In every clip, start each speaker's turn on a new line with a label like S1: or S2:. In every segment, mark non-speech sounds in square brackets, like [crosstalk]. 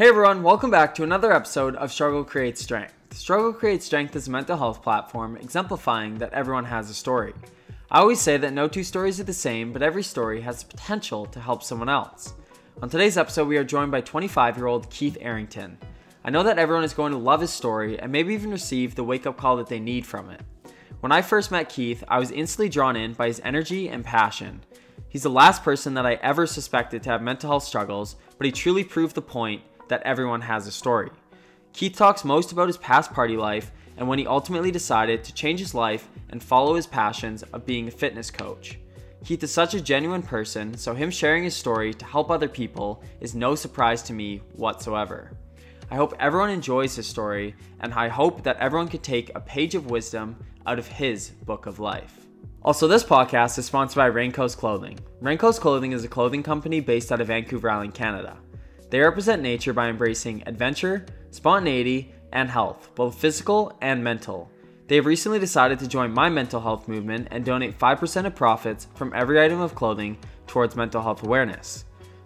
S1: Hey everyone, welcome back to another episode of Struggle Creates Strength. Struggle Creates Strength is a mental health platform exemplifying that everyone has a story. I always say that no two stories are the same, but every story has the potential to help someone else. On today's episode, we are joined by 25 year old Keith Arrington. I know that everyone is going to love his story and maybe even receive the wake up call that they need from it. When I first met Keith, I was instantly drawn in by his energy and passion. He's the last person that I ever suspected to have mental health struggles, but he truly proved the point that everyone has a story. Keith talks most about his past party life and when he ultimately decided to change his life and follow his passions of being a fitness coach. Keith is such a genuine person, so him sharing his story to help other people is no surprise to me whatsoever. I hope everyone enjoys his story, and I hope that everyone can take a page of wisdom out of his book of life. Also, this podcast is sponsored by Raincoast Clothing. Raincoast Clothing is a clothing company based out of Vancouver Island, Canada. They represent nature by embracing adventure, spontaneity, and health, both physical and mental. They have recently decided to join my mental health movement and donate 5% of profits from every item of clothing towards mental health awareness.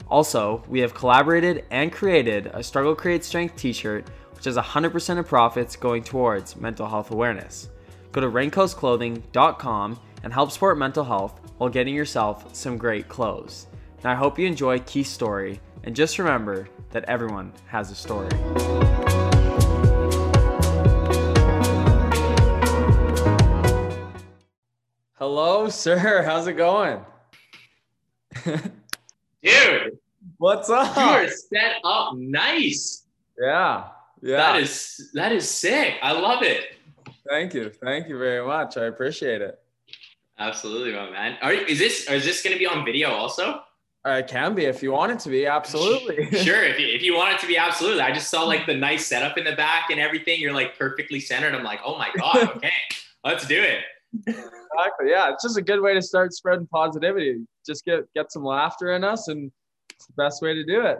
S1: Also, we have collaborated and created a Struggle Creates Strength t shirt, which has 100% of profits going towards mental health awareness. Go to raincoastclothing.com and help support mental health while getting yourself some great clothes. Now, I hope you enjoy Keith's story and just remember that everyone has a story. Hello, sir. How's it going?
S2: Dude,
S1: What's up?
S2: you are set up nice.
S1: Yeah. Yeah.
S2: That is that is sick. I love it.
S1: Thank you. Thank you very much. I appreciate it.
S2: Absolutely, my man. Are is this is this gonna be on video also?
S1: Uh, I can be if you want it to be. Absolutely. [laughs]
S2: sure, if you, if you want it to be absolutely. I just saw like the nice setup in the back and everything. You're like perfectly centered. I'm like, oh my god, [laughs] okay, let's do it.
S1: exactly. Yeah. It's just a good way to start spreading positivity. Just get get some laughter in us, and it's the best way to do it.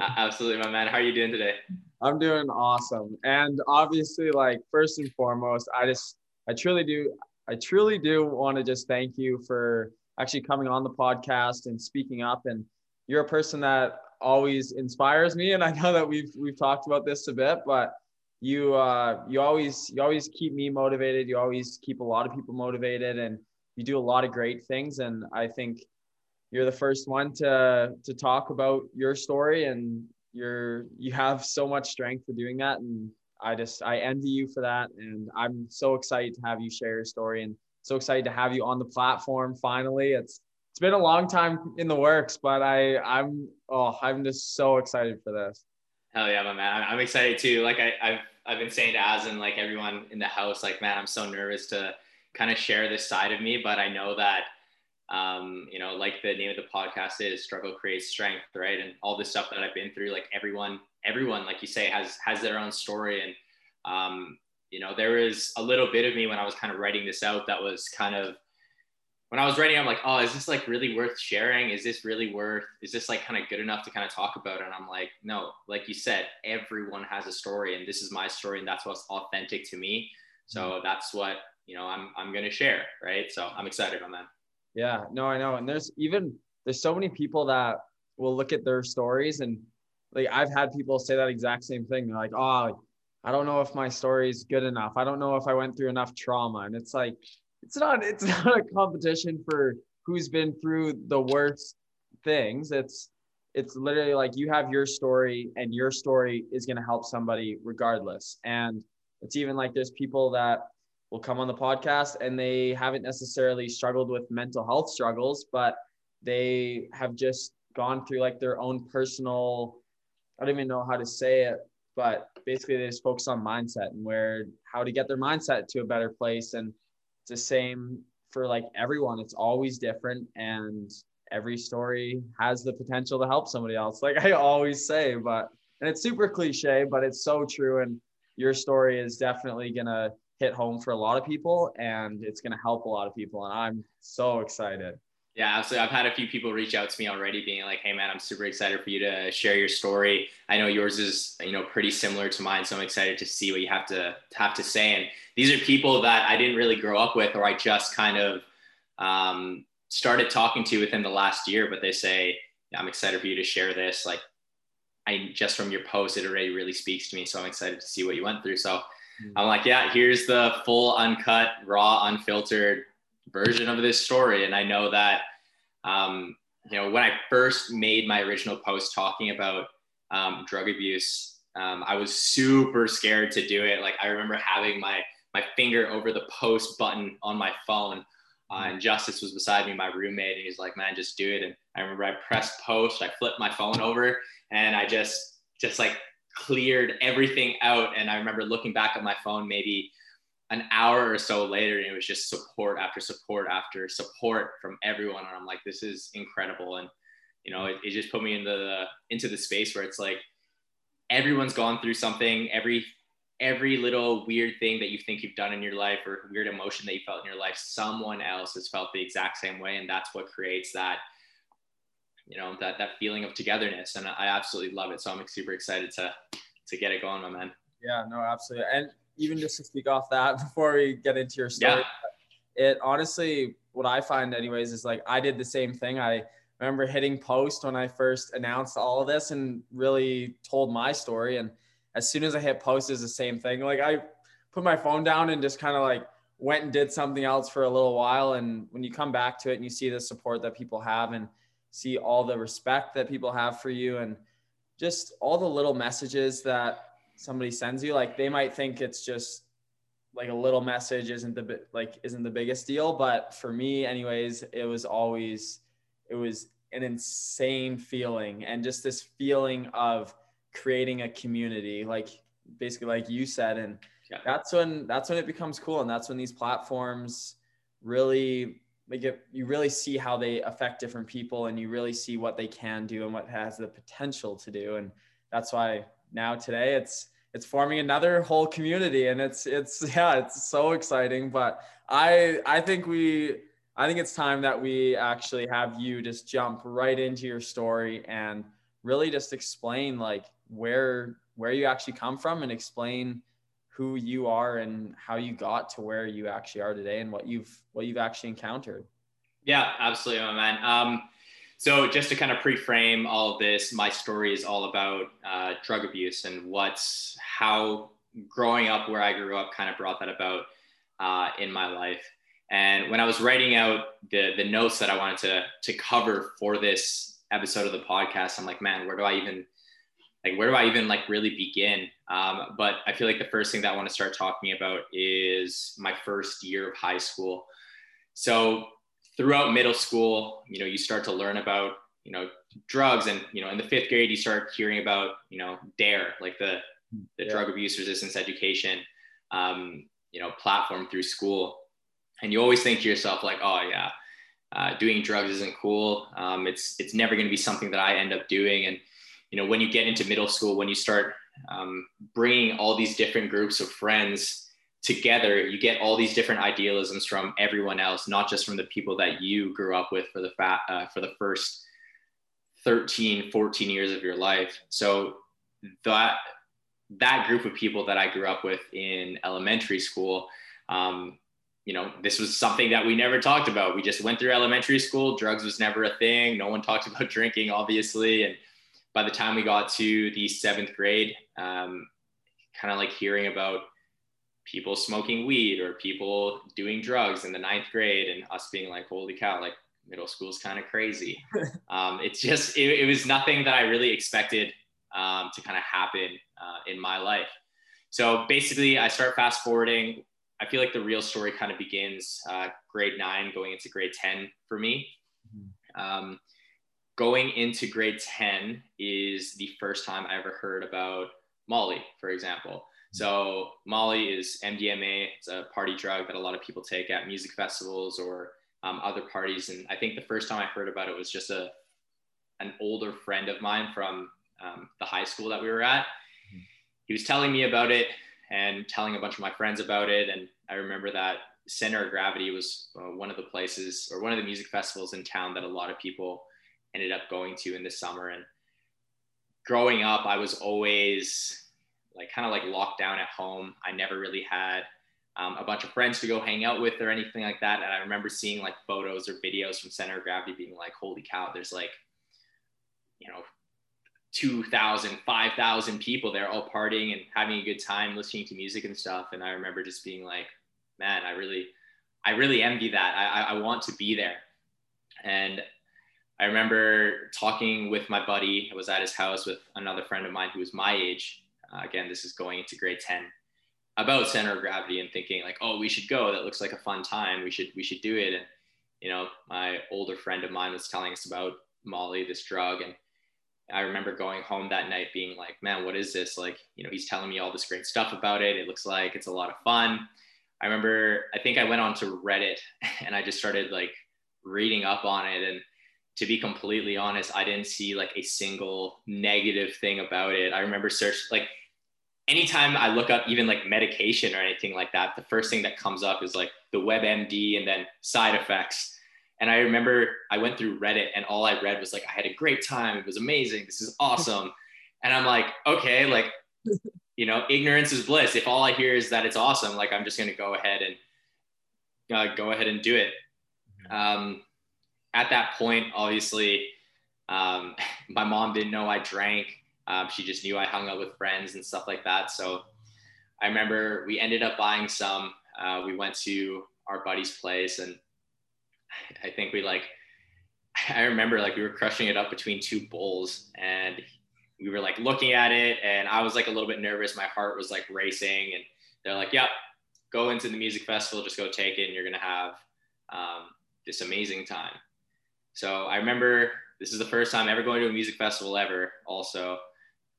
S2: Absolutely, my man. How are you doing today?
S1: I'm doing awesome. And obviously, like first and foremost, I just I truly do I truly do want to just thank you for actually coming on the podcast and speaking up. And you're a person that always inspires me. And I know that we've we've talked about this a bit, but you uh you always you always keep me motivated. You always keep a lot of people motivated and you do a lot of great things. And I think you're the first one to to talk about your story and you're you have so much strength for doing that and i just i envy you for that and i'm so excited to have you share your story and so excited to have you on the platform finally it's it's been a long time in the works but i i'm oh i'm just so excited for this
S2: Hell yeah, my man. I'm excited too. Like I, I've I've been saying to Az and like everyone in the house, like man, I'm so nervous to kind of share this side of me, but I know that um, you know, like the name of the podcast is struggle creates strength, right? And all this stuff that I've been through, like everyone, everyone, like you say, has has their own story. And um, you know, there was a little bit of me when I was kind of writing this out that was kind of when I was writing, I'm like, oh, is this like really worth sharing? Is this really worth, is this like kind of good enough to kind of talk about? And I'm like, no, like you said, everyone has a story and this is my story and that's what's authentic to me. So mm-hmm. that's what, you know, I'm, I'm going to share. Right. So I'm excited on that.
S1: Yeah, no, I know. And there's even there's so many people that will look at their stories and like I've had people say that exact same thing. They're like, "Oh, I don't know if my story is good enough. I don't know if I went through enough trauma." And it's like it's not it's [laughs] not a competition for who's been through the worst things. It's it's literally like you have your story and your story is going to help somebody regardless. And it's even like there's people that will come on the podcast and they haven't necessarily struggled with mental health struggles, but they have just gone through like their own personal, I don't even know how to say it, but basically they just focus on mindset and where how to get their mindset to a better place. And it's the same for like everyone. It's always different and every story has the potential to help somebody else. Like I always say, but and it's super cliche, but it's so true. And your story is definitely gonna hit home for a lot of people and it's going to help a lot of people and i'm so excited
S2: yeah absolutely i've had a few people reach out to me already being like hey man i'm super excited for you to share your story i know yours is you know pretty similar to mine so i'm excited to see what you have to have to say and these are people that i didn't really grow up with or i just kind of um, started talking to within the last year but they say i'm excited for you to share this like I just from your post, it already really speaks to me. So I'm excited to see what you went through. So mm-hmm. I'm like, yeah, here's the full, uncut, raw, unfiltered version of this story. And I know that, um, you know, when I first made my original post talking about um, drug abuse, um, I was super scared to do it. Like I remember having my my finger over the post button on my phone. Uh, and Justice was beside me, my roommate, and he's like, "Man, just do it." And I remember I pressed post, I flipped my phone over, and I just just like cleared everything out. And I remember looking back at my phone maybe an hour or so later, and it was just support after support after support from everyone. And I'm like, "This is incredible!" And you know, it, it just put me into the into the space where it's like everyone's gone through something. Every every little weird thing that you think you've done in your life or weird emotion that you felt in your life, someone else has felt the exact same way. And that's what creates that, you know, that, that feeling of togetherness. And I absolutely love it. So I'm super excited to, to get it going, my man.
S1: Yeah, no, absolutely. And even just to speak off that [laughs] before we get into your story, yeah. it honestly, what I find anyways, is like, I did the same thing. I, remember hitting post when I first announced all of this and really told my story. And as soon as I hit post is the same thing. Like I put my phone down and just kind of like went and did something else for a little while. And when you come back to it and you see the support that people have and see all the respect that people have for you and just all the little messages that somebody sends you, like they might think it's just like a little message isn't the like isn't the biggest deal, but for me anyways, it was always it was an insane feeling and just this feeling of creating a community like basically like you said and yeah. that's when that's when it becomes cool and that's when these platforms really like it, you really see how they affect different people and you really see what they can do and what has the potential to do and that's why now today it's it's forming another whole community and it's it's [laughs] yeah it's so exciting but i i think we i think it's time that we actually have you just jump right into your story and really just explain like where where you actually come from and explain who you are and how you got to where you actually are today and what you've what you've actually encountered.
S2: Yeah, absolutely, my man. Um, so just to kind of pre-frame all of this, my story is all about uh, drug abuse and what's how growing up where I grew up kind of brought that about uh, in my life. And when I was writing out the the notes that I wanted to to cover for this episode of the podcast, I'm like, man, where do I even like where do I even like really begin? Um, but I feel like the first thing that I want to start talking about is my first year of high school. So throughout middle school, you know, you start to learn about you know drugs, and you know, in the fifth grade, you start hearing about you know DARE, like the the yeah. drug abuse resistance education, um, you know, platform through school, and you always think to yourself like, oh yeah. Uh, doing drugs isn't cool. Um, it's it's never going to be something that I end up doing, and you know when you get into middle school when you start um, bringing all these different groups of friends together you get all these different idealisms from everyone else not just from the people that you grew up with for the fa- uh, for the first 13 14 years of your life. So that that group of people that i grew up with in elementary school um, you know this was something that we never talked about. We just went through elementary school. Drugs was never a thing. No one [laughs] talked about drinking obviously. And by the time we got to the seventh grade, um, kind of like hearing about people smoking weed or people doing drugs in the ninth grade and us being like, holy cow, like middle school is kind of crazy. [laughs] um, it's just, it, it, was nothing that I really expected um, to kind of happen uh, in my life. So basically, I start fast forwarding. I feel like the real story kind of begins uh, grade nine, going into grade 10 for me. Mm-hmm. Um, going into grade 10 is the first time I ever heard about Molly, for example. So Molly is MDMA. It's a party drug that a lot of people take at music festivals or um, other parties. And I think the first time I heard about it was just a an older friend of mine from um, the high school that we were at. He was telling me about it and telling a bunch of my friends about it. And I remember that Center of Gravity was uh, one of the places or one of the music festivals in town that a lot of people ended up going to in the summer. And growing up, I was always like kind of like locked down at home. I never really had um, a bunch of friends to go hang out with or anything like that. And I remember seeing like photos or videos from Center of Gravity being like, holy cow, there's like, you know, 2,000, 5,000 people there all partying and having a good time, listening to music and stuff. And I remember just being like, man, I really, I really envy that. I, I want to be there. And I remember talking with my buddy. I was at his house with another friend of mine who was my age. Uh, again, this is going into grade 10 about center of gravity and thinking like, oh, we should go. That looks like a fun time. We should, we should do it. And, you know, my older friend of mine was telling us about Molly, this drug. And I remember going home that night being like, man, what is this? Like, you know, he's telling me all this great stuff about it. It looks like it's a lot of fun. I remember, I think I went on to Reddit [laughs] and I just started like reading up on it. And to be completely honest, I didn't see like a single negative thing about it. I remember search like anytime I look up even like medication or anything like that, the first thing that comes up is like the WebMD and then side effects. And I remember I went through Reddit and all I read was like, I had a great time. It was amazing. This is awesome. [laughs] And I'm like, okay, like, [laughs] you know, ignorance is bliss. If all I hear is that it's awesome, like I'm just going to go ahead and uh, go ahead and do it. Mm-hmm. Um, at that point, obviously, um, [laughs] my mom didn't know I drank. Um, she just knew I hung out with friends and stuff like that. So I remember we ended up buying some. Uh, we went to our buddy's place, and I think we like. [laughs] I remember like we were crushing it up between two bowls, and we were like looking at it, and I was like a little bit nervous. My heart was like racing, and they're like, "Yep, go into the music festival, just go take it, and you're gonna have um, this amazing time." So I remember this is the first time ever going to a music festival ever. Also,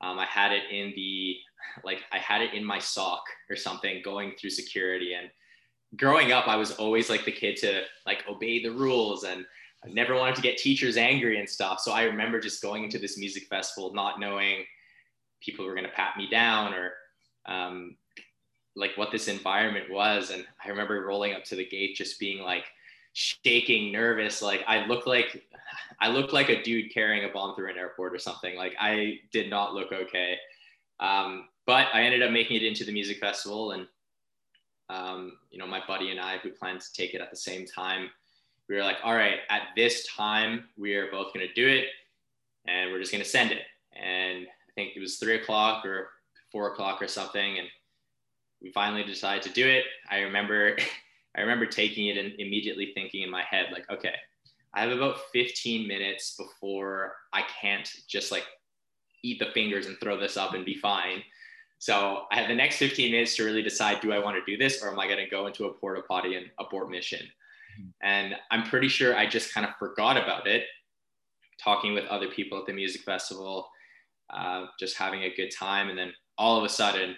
S2: um, I had it in the like I had it in my sock or something going through security. And growing up, I was always like the kid to like obey the rules and I never wanted to get teachers angry and stuff. So I remember just going into this music festival not knowing people were going to pat me down or um, like what this environment was. And I remember rolling up to the gate just being like, shaking, nervous. Like I looked like I looked like a dude carrying a bomb through an airport or something. Like I did not look okay. Um, but I ended up making it into the music festival, and um, you know, my buddy and I, who planned to take it at the same time, we were like, all right, at this time, we are both going to do it, and we're just going to send it. And I think it was three o'clock or four o'clock or something, and we finally decided to do it. I remember [laughs] I remember taking it and immediately thinking in my head, like, okay, I have about 15 minutes before I can't just like eat the fingers and throw this up and be fine. So I have the next 15 minutes to really decide do I want to do this or am I going to go into a porta potty and abort mission? Mm-hmm. And I'm pretty sure I just kind of forgot about it, talking with other people at the music festival, uh, just having a good time. And then all of a sudden,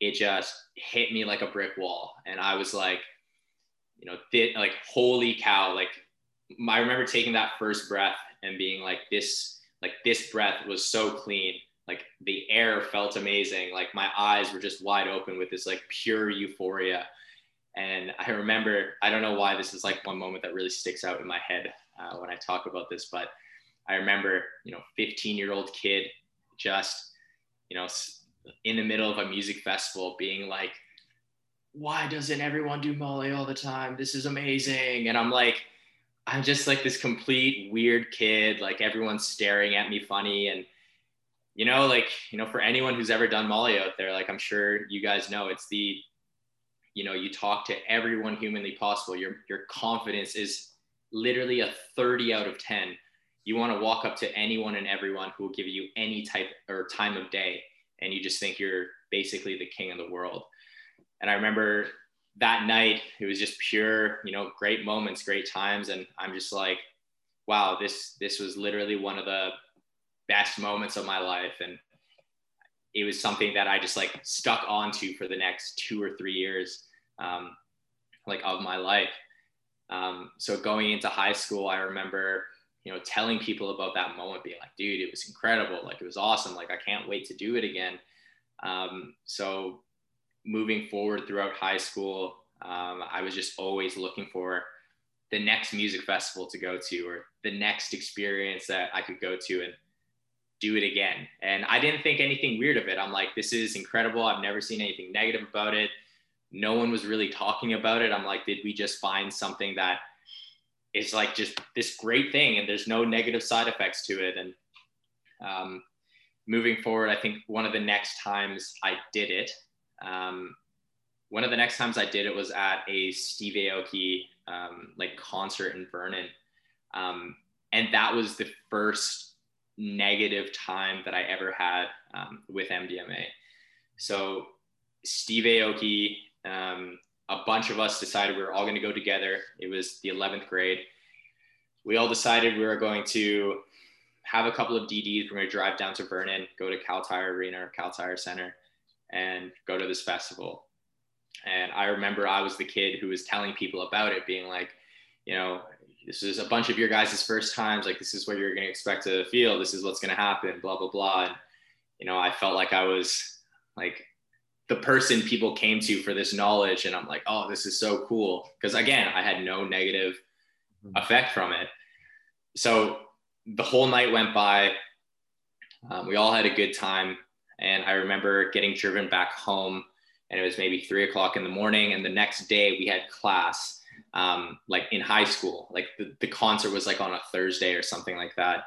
S2: it just hit me like a brick wall. And I was like, you know, th- like holy cow, like I remember taking that first breath and being like this, like this breath was so clean. Like the air felt amazing. Like my eyes were just wide open with this like pure euphoria. And I remember, I don't know why this is like one moment that really sticks out in my head uh, when I talk about this, but I remember, you know, 15 year old kid just, you know, in the middle of a music festival being like, why doesn't everyone do Molly all the time? This is amazing. And I'm like, I'm just like this complete weird kid. Like everyone's staring at me funny. And, you know, like, you know, for anyone who's ever done Molly out there, like I'm sure you guys know, it's the, you know, you talk to everyone humanly possible. Your, your confidence is literally a 30 out of 10. You want to walk up to anyone and everyone who will give you any type or time of day. And you just think you're basically the king of the world and I remember that night, it was just pure, you know, great moments, great times. And I'm just like, wow, this, this was literally one of the best moments of my life. And it was something that I just like stuck onto for the next two or three years, um, like of my life. Um, so going into high school, I remember, you know, telling people about that moment, being like, dude, it was incredible. Like it was awesome. Like I can't wait to do it again. Um, so moving forward throughout high school, um, I was just always looking for the next music festival to go to or the next experience that I could go to and do it again. And I didn't think anything weird of it. I'm like, this is incredible. I've never seen anything negative about it. No one was really talking about it. I'm like, did we just find something that is like just this great thing and there's no negative side effects to it? And um, moving forward, I think one of the next times I did it, um, one of the next times I did it was at a Steve Aoki um, like concert in Vernon. Um, and that was the first negative time that I ever had um, with MDMA. So Steve Aoki, um, a bunch of us decided we were all going to go together. It was the 11th grade. We all decided we were going to have a couple of DDs. We're going to drive down to Vernon, go to Kal Tire Arena or Kal Tire Center, and go to this festival. And I remember I was the kid who was telling people about it, being like, you know, this is a bunch of your guys' first times. Like, this is what you're going to expect to feel. This is what's going to happen, blah, blah, blah. And, you know, I felt like I was like the person people came to for this knowledge. And I'm like, oh, this is so cool. Because again, I had no negative mm-hmm. effect from it. So the whole night went by. Um, we all had a good time. And I remember getting driven back home and it was maybe three o'clock in the morning. And the next day we had class, um, like in high school. Like the, the concert was like on a Thursday or something like that.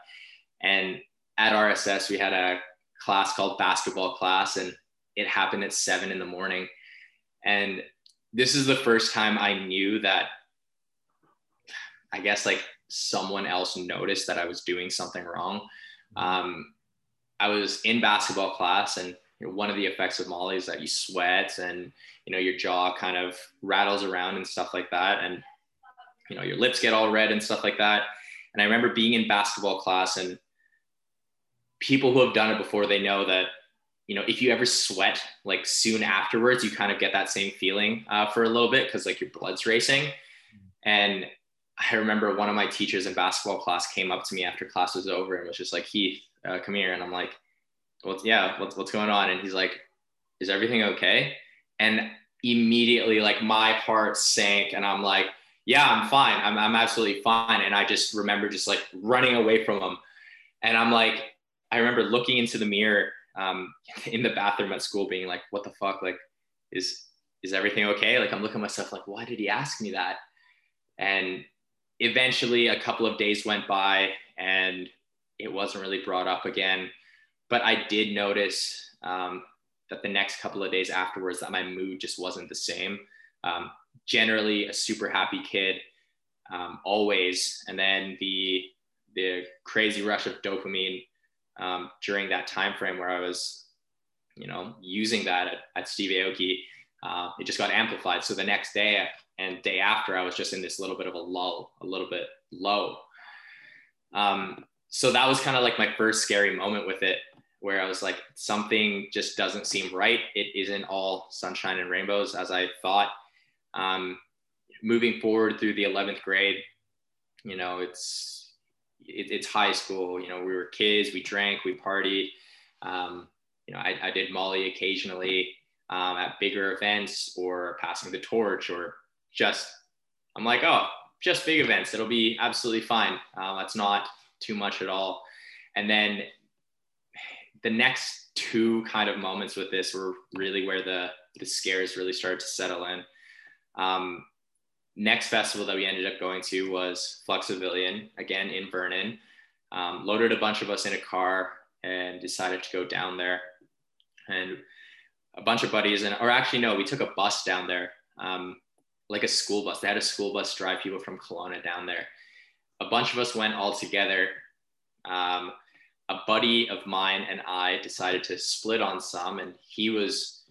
S2: And at RSS, we had a class called basketball class, and it happened at seven in the morning. And this is the first time I knew that I guess like someone else noticed that I was doing something wrong. Um, I was in basketball class and you know, one of the effects of Molly is that you sweat and you know your jaw kind of rattles around and stuff like that, and you know your lips get all red and stuff like that. And I remember being in basketball class and people who have done it before they know that you know if you ever sweat like soon afterwards you kind of get that same feeling uh, for a little bit because like your blood's racing and i remember one of my teachers in basketball class came up to me after class was over and was just like heath uh, come here. And i'm like what's yeah what's, what's going on? And he's like is everything okay? And immediately like my heart sank and i'm like yeah i'm fine. I'm, I'm absolutely fine. And i just remember just like running away from him. And i'm like i remember looking into the mirror um, [laughs] in the bathroom at school being like what the fuck? Like is is everything okay? Like i'm looking at myself like why did he ask me that? And eventually a couple of days went by and it wasn't really brought up again but I did notice um, that the next couple of days afterwards that my mood just wasn't the same. Um, generally a super happy kid, um, always, and then the the crazy rush of dopamine um, during that time frame where I was, you know, using that at, at Steve Aoki, uh, it just got amplified. So the next day and day after, I was just in this little bit of a lull, a little bit low. Um, so that was kind of like my first scary moment with it where I was like, something just doesn't seem right. It isn't all sunshine and rainbows as I thought. Um, moving forward through the 11th grade, you know, it's it, it's high school. You know, we were kids, we drank, we partied. Um, you know, I, I, did Molly occasionally um, at bigger events or passing the torch or just, I'm like, oh, just big events. It'll be absolutely fine. Uh, that's not too much at all. And then the next two kind of moments with this were really where the the scares really started to settle in. Um, next festival that we ended up going to was Flux Pavilion again in Vernon. Um, loaded a bunch of us in a car and decided to go down there. And a bunch of buddies and or actually no, we took a bus down there, um, like a school bus. They had a school bus drive people from Kelowna down there. A bunch of us went all together. Um, a buddy of mine and I decided to split on some, and he was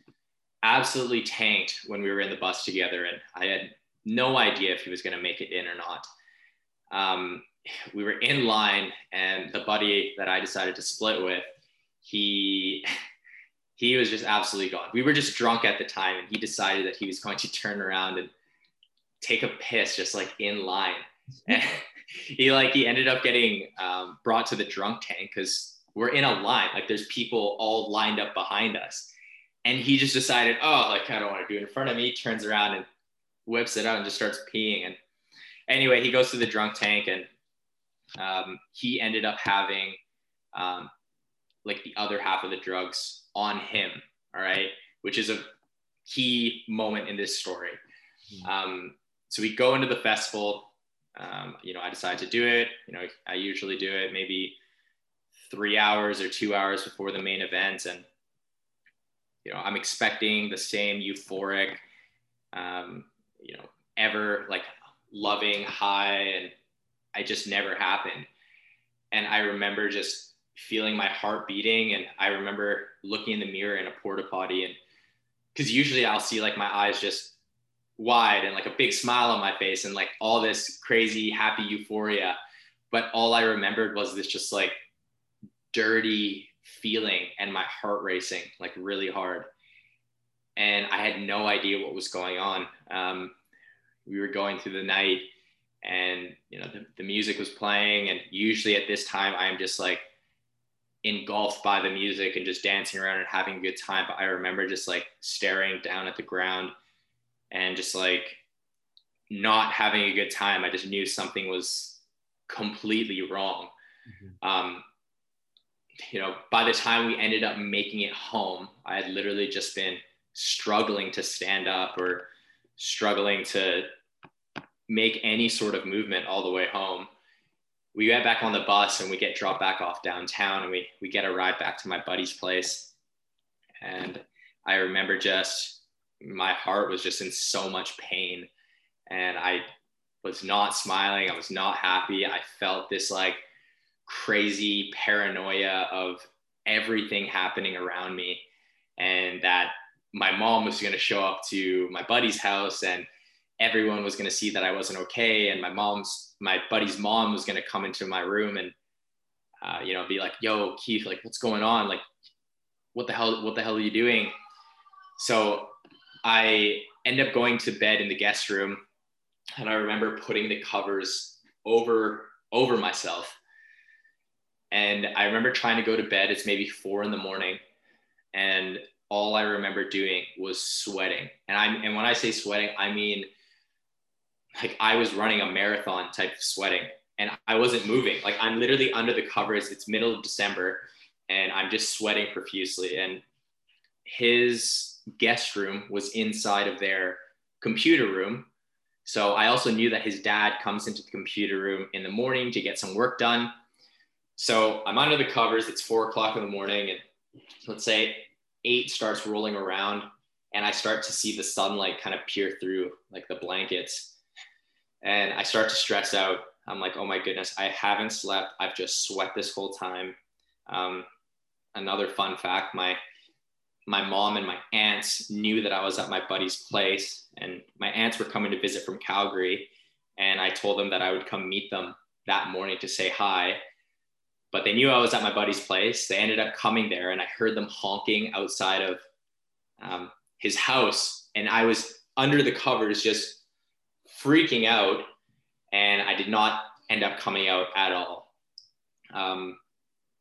S2: absolutely tanked when we were in the bus together, and I had no idea if he was going to make it in or not. Um, we were in line, and the buddy that I decided to split with, he he was just absolutely gone. We were just drunk at the time, and he decided that he was going to turn around and take a piss just like in line. And [laughs] [laughs] he like he ended up getting um, brought to the drunk tank because we're in a line like there's people all lined up behind us. And he just decided oh like i don't want to do it in front of me turns around and whips it out and just starts peeing. And anyway he goes to the drunk tank and um, he ended up having um, like the other half of the drugs on him all right which is a key moment in this story. Hmm. um, so we go into the festival um, you know, I decided to do it. You know, I usually do it maybe three hours or two hours before the main event. And, you know, I'm expecting the same euphoric, um, you know, ever like loving high. And I just never happened. And I remember just feeling my heart beating. And I remember looking in the mirror in a porta potty and because usually I'll see like my eyes just wide and like a big smile on my face and like all this crazy happy euphoria. But all I remembered was this just like dirty feeling and my heart racing like really hard. And I had no idea what was going on. Um, we were going through the night and you know the, the music was playing and usually at this time i'm just like engulfed by the music and just dancing around and having a good time but i remember just like staring down at the ground and just like not having a good time i just knew something was completely wrong mm-hmm. um, you know by the time we ended up making it home i had literally just been struggling to stand up or struggling to make any sort of movement all the way home. We get back on the bus and we get dropped back off downtown and we, we get a ride back to my buddy's place. And I remember just my heart was just in so much pain and I was not smiling. I was not happy. I felt this like crazy paranoia of everything happening around me and that my mom was going to show up to my buddy's house and everyone was going to see that I wasn't okay. And my mom's, my buddy's mom was going to come into my room and, uh, you know, be like, yo, Keith, like, what's going on? Like, what the hell, what the hell are you doing? So I end up going to bed in the guest room. And I remember putting the covers over, over myself. And I remember trying to go to bed. It's maybe four in the morning. And all I remember doing was sweating. And I'm, and when I say sweating, I mean, like I was running a marathon type of sweating and I wasn't moving. Like I'm literally under the covers. It's middle of December and I'm just sweating profusely. And his guest room was inside of their computer room. So I also knew that his dad comes into the computer room in the morning to get some work done. So I'm under the covers. It's four o'clock in the morning, and let's say eight starts rolling around, and I start to see the sunlight kind of peer through like the blankets and I start to stress out. I'm like, oh my goodness, I haven't slept. I've just sweat this whole time. Um, another fun fact: my my mom and my aunts knew that I was at my buddy's place, and my aunts were coming to visit from Calgary, and I told them that I would come meet them that morning to say hi. But they knew I was at my buddy's place. They ended up coming there, and I heard them honking outside of um, his house, and I was under the covers just freaking out, and I did not end up coming out at all. Um,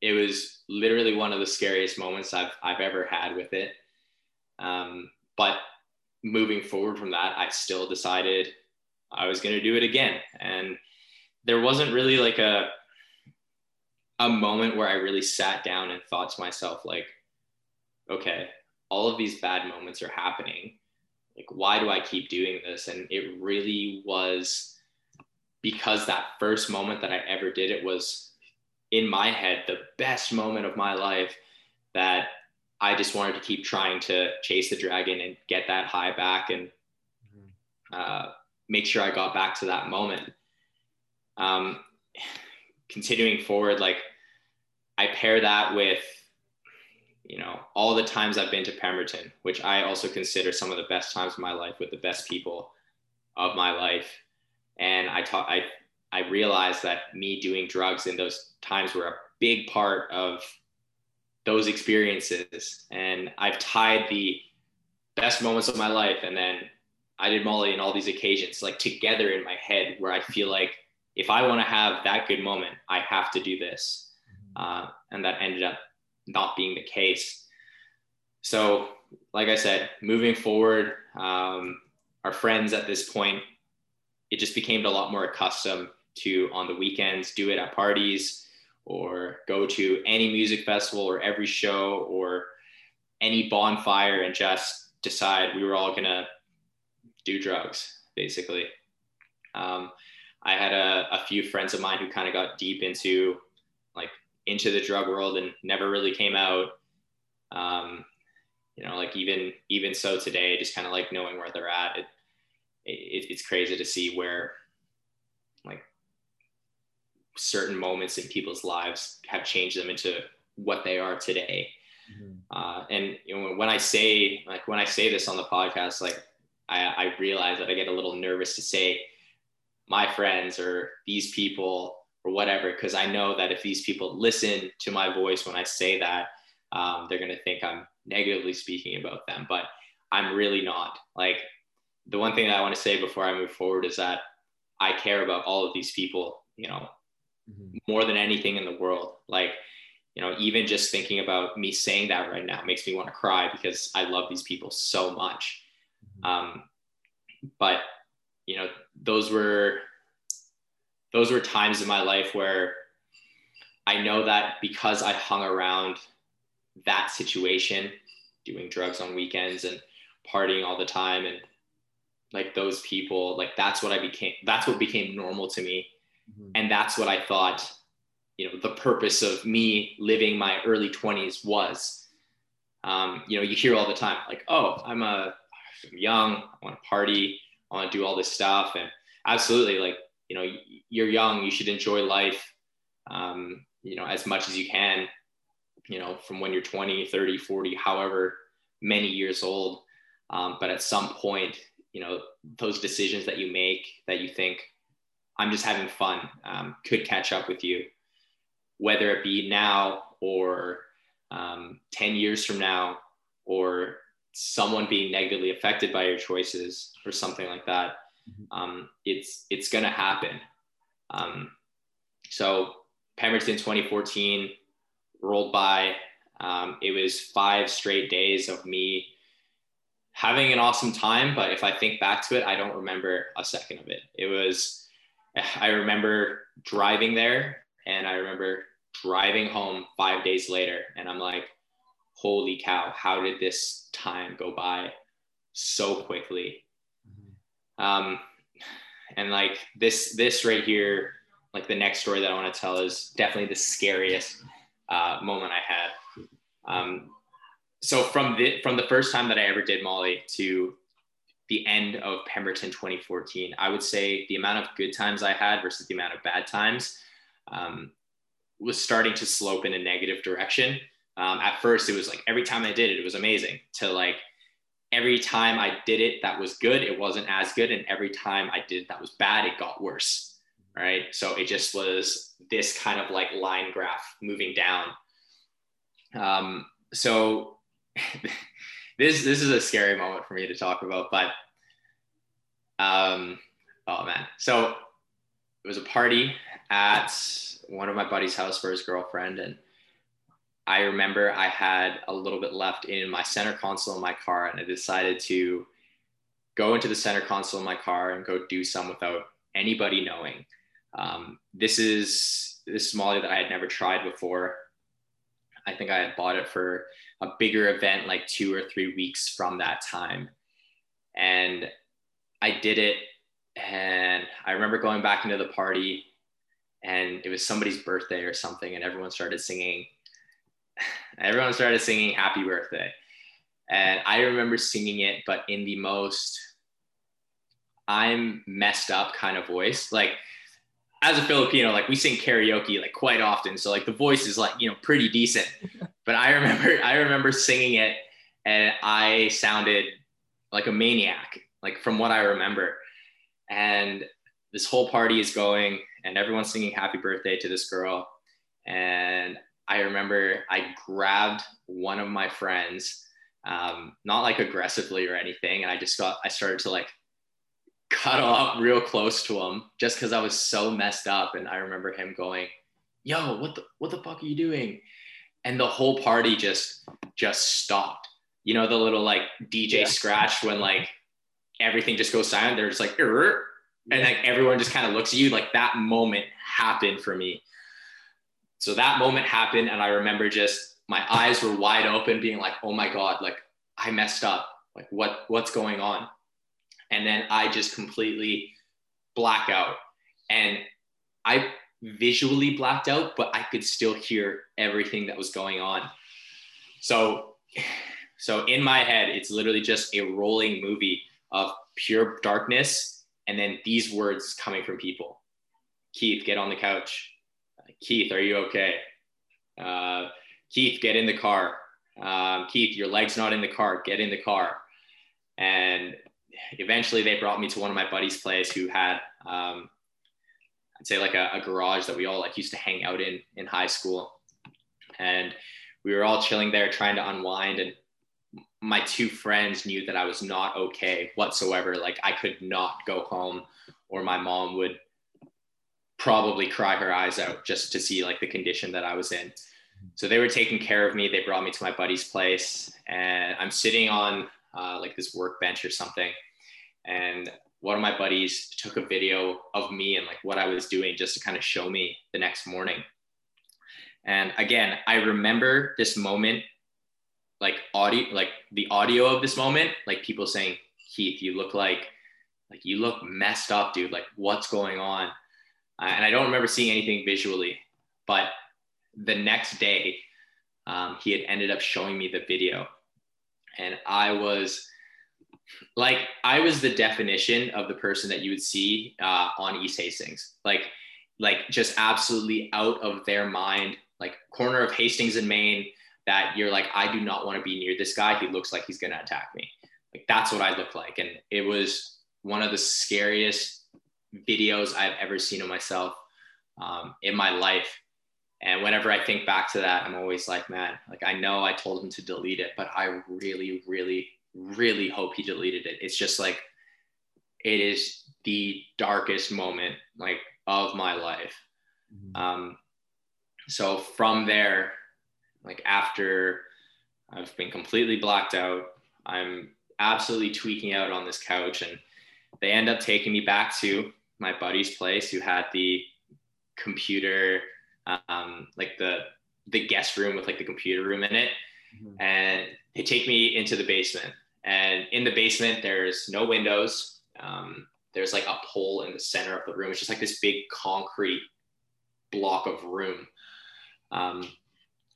S2: it was literally one of the scariest moments I've, I've ever had with it. Um, but moving forward from that, I still decided I was going to do it again. And there wasn't really like a, a moment where I really sat down and thought to myself, like, okay, all of these bad moments are happening like why do i keep doing this and it really was because that first moment that i ever did it was in my head the best moment of my life that i just wanted to keep trying to chase the dragon and get that high back and mm-hmm. uh, make sure i got back to that moment um, continuing forward like i pair that with you know, all the times I've been to Pemberton, which I also consider some of the best times of my life with the best people of my life. And I taught, I, I realized that me doing drugs in those times were a big part of those experiences. And I've tied the best moments of my life and then I did Molly and all these occasions like together in my head where I feel like if I want to have that good moment, I have to do this. Uh, and that ended up not being the case. So, like I said, moving forward, um, our friends at this point, it just became a lot more accustomed to on the weekends do it at parties or go to any music festival or every show or any bonfire and just decide we were all gonna do drugs basically. Um, I had a, a few friends of mine who kind of got deep into like into the drug world and never really came out. Um, you know, like even even so today, just kind of like knowing where they're at, it, it, it's crazy to see where certain moments in people's lives have changed them into what they are today. Mm-hmm. Uh, and you know, when I say like when I say this on the podcast, like I, I realize that I get a little nervous to say my friends or these people or whatever, because I know that if these people listen to my voice when I say that, um, they're going to think I'm negatively speaking about them. But I'm really not. Like the one thing that I want to say before I move forward is that I care about all of these people, you know, mm-hmm. more than anything in the world. Like, you know, even just thinking about me saying that right now makes me want to cry because I love these people so much. Mm-hmm. Um, but you know, those were those were times in my life where I know that because I hung around that situation, doing drugs on weekends and partying all the time and like those people, like that's what I became, that's what became normal to me. Mm-hmm. And that's what I thought, you know, the purpose of me living my early 20s was. Um, you know, you hear all the time, like, oh, I'm a I'm young, I want to party, I want to do all this stuff. And absolutely, like, you know, you're young, you should enjoy life, um, you know, as much as you can, you know, from when you're 20, 30, 40, however many years old. Um, but at some point, you know, those decisions that you make that you think, I'm just having fun, um, could catch up with you, whether it be now or um, 10 years from now, or someone being negatively affected by your choices or something like that. Mm-hmm. Um, it's it's going to happen. Um, so Pemberton 2014 rolled by. Um, it was five straight days of me having an awesome time. But if I think back to it, I don't remember a second of it. It was, [sighs] I remember driving there and I remember driving home five days later. And I'm like, holy cow, how did this time go by so quickly? Mm-hmm. Um, and like this, this right here, like the next story that I want to tell is definitely the scariest uh, moment I had. Um, so from the from the first time that I ever did Molly to the end of Pemberton 2014, I would say the amount of good times I had versus the amount of bad times um, was starting to slope in a negative direction. Um, at first, it was like every time I did it, it was amazing. To like every time I did it that was good, it wasn't as good, and every time I did that was bad, it got worse. Right. So it just was this kind of like line graph moving down. Um, so [laughs] this this is a scary moment for me to talk about, but um, oh man. So it was a party at one of my buddy's house for his girlfriend, and I remember I had a little bit left in my center console in my car, and I decided to go into the center console in my car and go do some without anybody knowing. Um, this is this is Molly that I had never tried before. I think I had bought it for a bigger event like two or three weeks from that time. And I did it. And I remember going back into the party and it was somebody's birthday or something. And everyone started singing, [sighs] everyone started singing happy birthday. And I remember singing it, but in the most I'm messed up kind of voice. Like as a Filipino, like we sing karaoke like quite often. So like the voice is like, you know, pretty decent. [laughs] But I remember [laughs] I remember singing it and I sounded like a maniac, like from what I remember. And this whole party is going and everyone's singing happy birthday to this girl. And I remember I grabbed one of my friends, um, not like aggressively or anything. And I just got, I started to like cuddle up real close to him just because I was so messed up. And I remember him going, "Yo, what the what the fuck are you doing?" And the whole party just just stopped. You know the little like DJ yeah. scratch when like everything just goes silent. They're just like, Rrr. and like everyone just kind of looks at you. Like that moment happened for me. So that moment happened, and I remember just my eyes were wide open, being like, "Oh my god, like I messed up. Like what what's going on?" and then I just completely black out. And I visually blacked out, but I could still hear everything that was going on. So, so in my head, it's literally just a rolling movie of pure darkness and then these words coming from people. Keith, get on the couch. Keith, are you okay? Uh, Keith, get in the car. Um, Keith, your leg's not in the car. Get in the car. And eventually they brought me to one of my buddies' place who had, um, I'd say like a, a, garage that we all like used to hang out in in high school. And we were all chilling there trying to unwind. And my two friends knew that I was not okay whatsoever. Like I could not go home or my mom would probably cry her eyes out just to see like the condition that I was in. So they were taking care of me. They brought me to my buddy's place and I'm sitting on uh, like this workbench or something. And one of my buddies took a video of me and like what I was doing just to kind of show me the next morning. And again, I remember this moment, like audio, like the audio of this moment, like people saying, Keith, you look like, like you look messed up, dude. Like what's going on? Uh, and I don't remember seeing anything visually, but the next day, um, he had ended up showing me the video and I was like I was the definition of the person that you would see uh, on East Hastings, like like just absolutely out of their mind, like corner of Hastings and Main. That you're like, I do not want to be near this guy. He looks like he's gonna attack me. Like that's what I look like, and it was one of the scariest videos I've ever seen of myself um, in my life. And whenever I think back to that, I'm always like, man, like I know I told him to delete it, but I really, really, really hope he deleted it. It's just like, it is the darkest moment like of my life. Mm-hmm. Um, so from there, like after I've been completely blacked out, I'm absolutely tweaking out on this couch and they end up taking me back to my buddy's place who had the computer um, like the the guest room with like the computer room in it, mm-hmm. and they take me into the basement. And in the basement, there's no windows. Um, there's like a pole in the center of the room. It's just like this big concrete block of room. Um,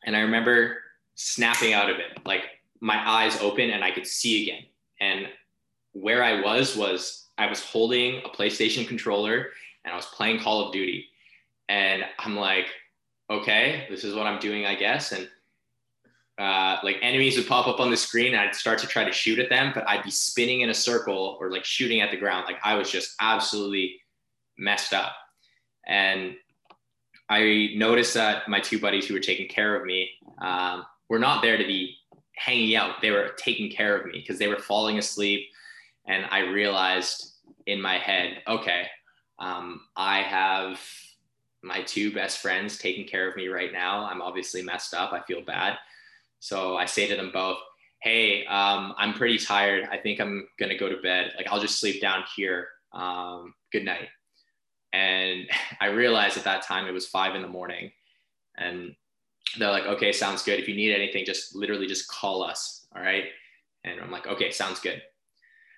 S2: and I remember snapping out of it, like my eyes open and I could see again. And where I was was I was holding a PlayStation controller and I was playing Call of Duty. And I'm like, okay, this is what I'm doing, I guess. And uh, like enemies would pop up on the screen and I'd start to try to shoot at them, but I'd be spinning in a circle or like shooting at the ground. Like I was just absolutely messed up. And I noticed that my two buddies who were taking care of me um, were not there to be hanging out. They were taking care of me because they were falling asleep. And I realized in my head, okay, um, I have my two best friends taking care of me right now. I'm obviously messed up. I feel bad. So I say to them both, Hey, um, I'm pretty tired. I think I'm going to go to bed. Like, I'll just sleep down here. Um, good night. And [laughs] I realized at that time it was five in the morning. And they're like, okay, sounds good. If you need anything, just literally just call us. All right. And I'm like, okay, sounds good.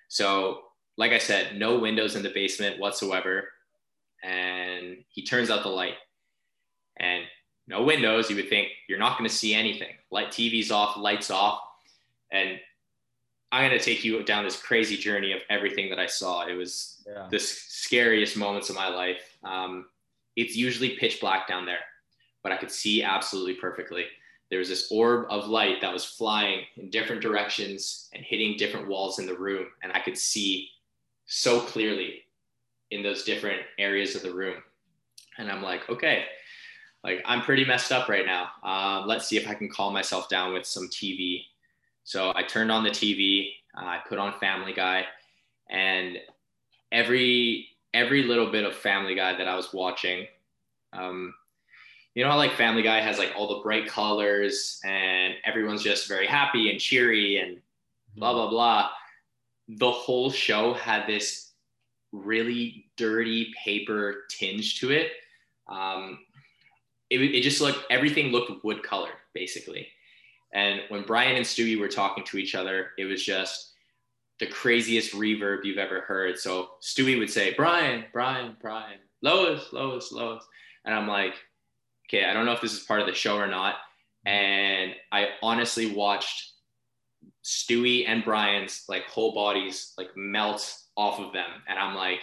S2: So, like I said, no windows in the basement whatsoever and he turns out the light and no windows you would think you're not going to see anything. Light tv's off lights off. And i'm going to take you down this crazy journey of everything that i saw. It was yeah. the scariest moments of my life. Um, it's usually pitch black down there but i could see absolutely perfectly. There was this orb of light that was flying in different directions and hitting different walls in the room and i could see so clearly in those different areas of the room. And I'm like, okay, like I'm pretty messed up right now. Uh, let's see if I can calm myself down with some TV. So I turned on the TV. Uh, I put on Family Guy, and every every little bit of Family Guy that I was watching, um, you know how like Family Guy has like all the bright colors and everyone's just very happy and cheery and blah blah blah. The whole show had this really dirty paper tinge to it. Um, it, it just looked, everything looked wood colored basically. And when Brian and Stewie were talking to each other, it was just the craziest reverb you've ever heard. So Stewie would say, Brian, Brian, Brian, Lois, Lois, Lois. and I'm like, okay, I don't know if this is part of the show or not. And I honestly watched Stewie and Brian's like whole bodies like melt off of them. And I'm like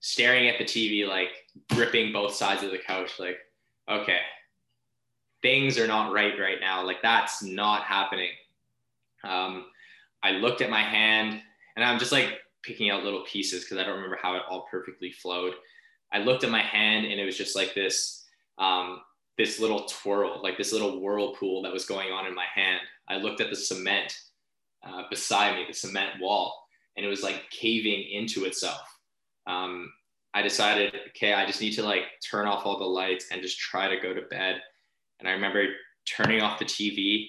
S2: staring at the TV, like gripping both sides of the couch, like, okay, things are not right right now. Like that's not happening. Um, I looked at my hand and I'm just like picking out little pieces because I don't remember how it all perfectly flowed. I looked at my hand and it was just like this, um, this little twirl, like this little whirlpool that was going on in my hand. I looked at the cement uh, beside me, the cement wall, and it was like caving into itself. Um, I decided, okay, I just need to like turn off all the lights and just try to go to bed. And I remember turning off the TV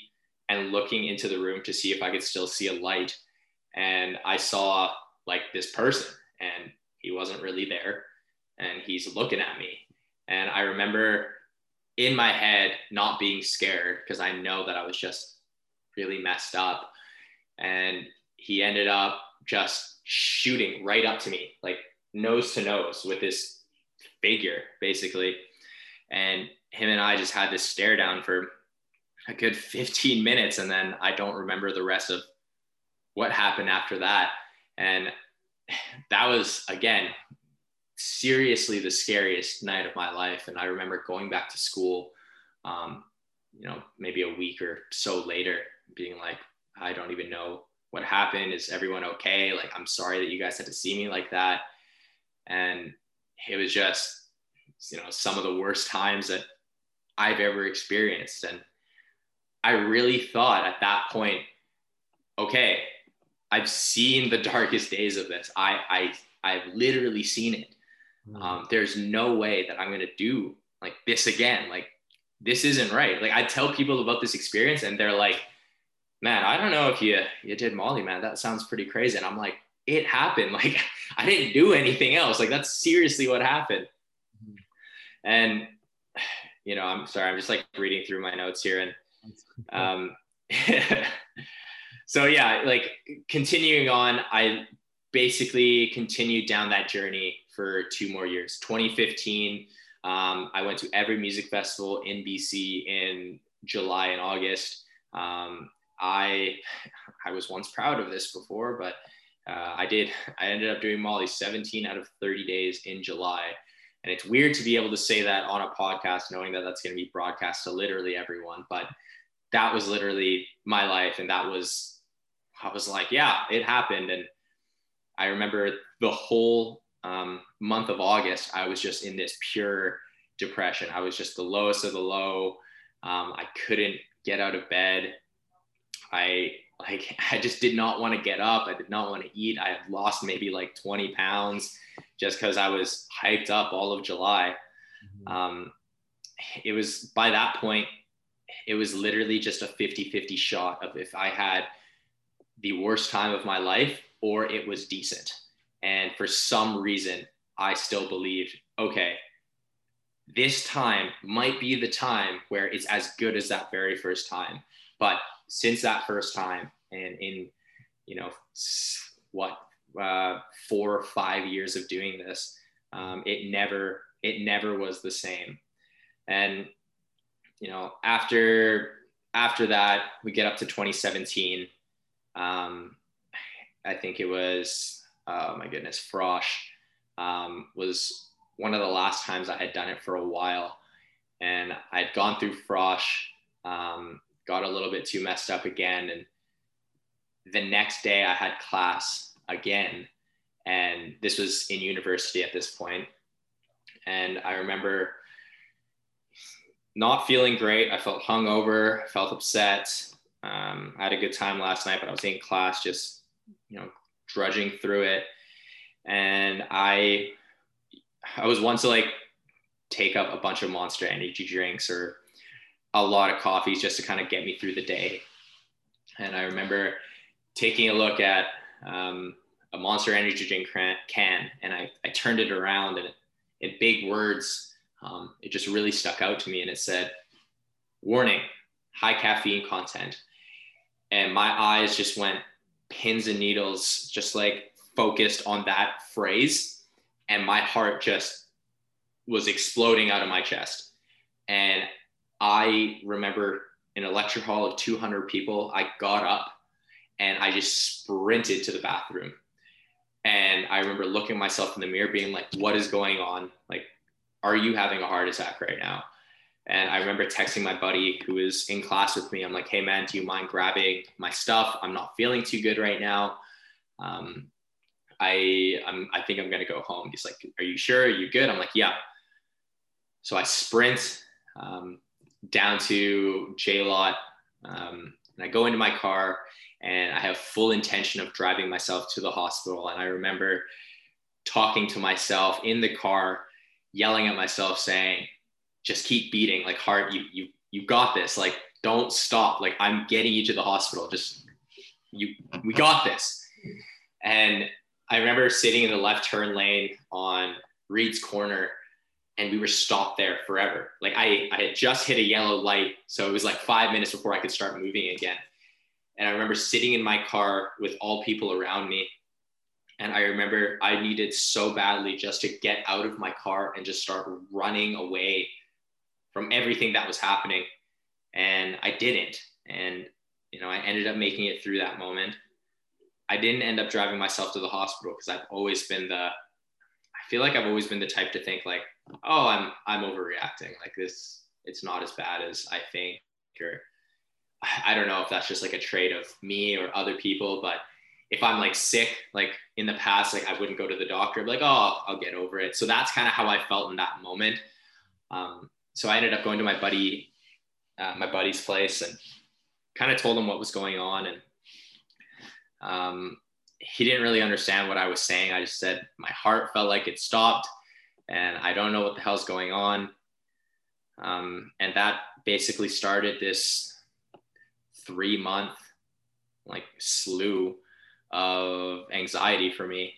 S2: and looking into the room to see if I could still see a light. And I saw like this person, and he wasn't really there. And he's looking at me. And I remember in my head not being scared because I know that I was just really messed up. And he ended up just shooting right up to me, like nose to nose with this figure, basically. And him and I just had this stare down for a good 15 minutes. And then I don't remember the rest of what happened after that. And that was, again, seriously the scariest night of my life. And I remember going back to school, um, you know, maybe a week or so later, being like, I don't even know what happened. Is everyone okay? Like, I'm sorry that you guys had to see me like that. And it was just, you know, some of the worst times that I've ever experienced. And I really thought at that point, okay, I've seen the [laughs] darkest days of this. I, I, I've literally seen it. Hmm. Um, there's no way that I'm going to do like this again. Like, this isn't right. Like, I tell people about this experience and they're like, man, I don't know if you, you did Molly, man, that sounds pretty crazy. And I'm like, it happened. [laughs] Like, I didn't do anything else. Like, that's seriously what happened. And, you know, I'm sorry, I'm just like reading through my notes here and, um, [laughs] so yeah, like continuing on, I basically continued down that journey for two more years. 2015, um, I went to every music festival in BC in July and August. Um, I I was once proud of this before, but uh, I did. I ended up doing Molly 17 out of 30 days in July, and it's weird to be able to say that on a podcast, knowing that that's going to be broadcast to literally everyone. But that was literally my life, and that was I was like, yeah, it happened. And I remember the whole um, month of August, I was just in this pure depression. I was just the lowest of the low. Um, I couldn't get out of bed. I like [laughs] I just did not want to get up. I did not want to eat. I had lost maybe like 20 pounds just because I was hyped up all of July. Mm-hmm. Um, it was by that point, it was literally just a 50 50 shot of if I had the worst time of my life or it was decent. And for some reason, I still believed, okay, this time might be the time where it's as good as that very first time. But since that first time, and in, you know, what, uh, four or five years of doing this, um, it never, it never was the same. And, you know, after, after that, we get up to 2017 um, I think it was, oh my goodness, Frosh um, was one of the last times I had done it for a while. And I'd gone through Frosh, um, got a little bit too messed up again. And the next day I had class again. And this was in university at this point. And I remember not feeling great. I felt hungover, felt upset. Um, I had a good time last night, but I was in class just, you know, drudging through it. And I, I was once to like take up a bunch of monster energy drinks or a lot of coffees just to kind of get me through the day. And I remember taking a look at um, a monster energy drink can and I, I turned it around and in big words, um, it just really stuck out to me. And it said, warning, high caffeine content and my eyes just went pins and needles, just like focused on that phrase. And my heart just was exploding out of my chest. And I remember in a lecture hall of 200 people, I got up and I just sprinted to the bathroom. And I remember looking at myself in the mirror, being like, what is going on? Like, are you having a heart attack right now? And I remember texting my buddy who was in class with me. I'm like, hey, man, do you mind grabbing my stuff? I'm not feeling too good right now. Um, I, I'm, I think I'm going to go home. He's like, are you sure? Are you good? I'm like, yeah. So I sprint um, down to J Lot um, and I go into my car and I have full intention of driving myself to the hospital. And I remember talking to myself in the car, yelling at myself, saying, just keep beating like heart you you you got this. Like don't stop. Like i'm getting you to the hospital. Just you we got this. And i remember sitting in the left turn lane on Reid's Corner and we were stopped there forever like i i had just hit a yellow light so it was like five minutes before i could start moving again and i remember sitting in my car with all people around me and I remember I needed so badly just to get out of my car and just start running away from everything that was happening. And I didn't. And, you know, I ended up making it through that moment. I didn't end up driving myself to the hospital because I've always been the, feel like I've always been the type to think like, oh, I'm, I'm overreacting. Like this, it's not as bad as I think, or I don't know if that's just like a trait of me or other people, but if I'm like sick, like in the past, like I wouldn't go to the doctor, I'd like, oh, I'll get over it. So that's kind of how I felt in that moment. Um, so I ended up going to my buddy, uh, my buddy's place, and kind of told him what was going on, and um, he didn't really understand what I was saying. I just said my heart felt like it stopped, and I don't know what the hell's going on. Um, and that basically started this three month like slew of anxiety for me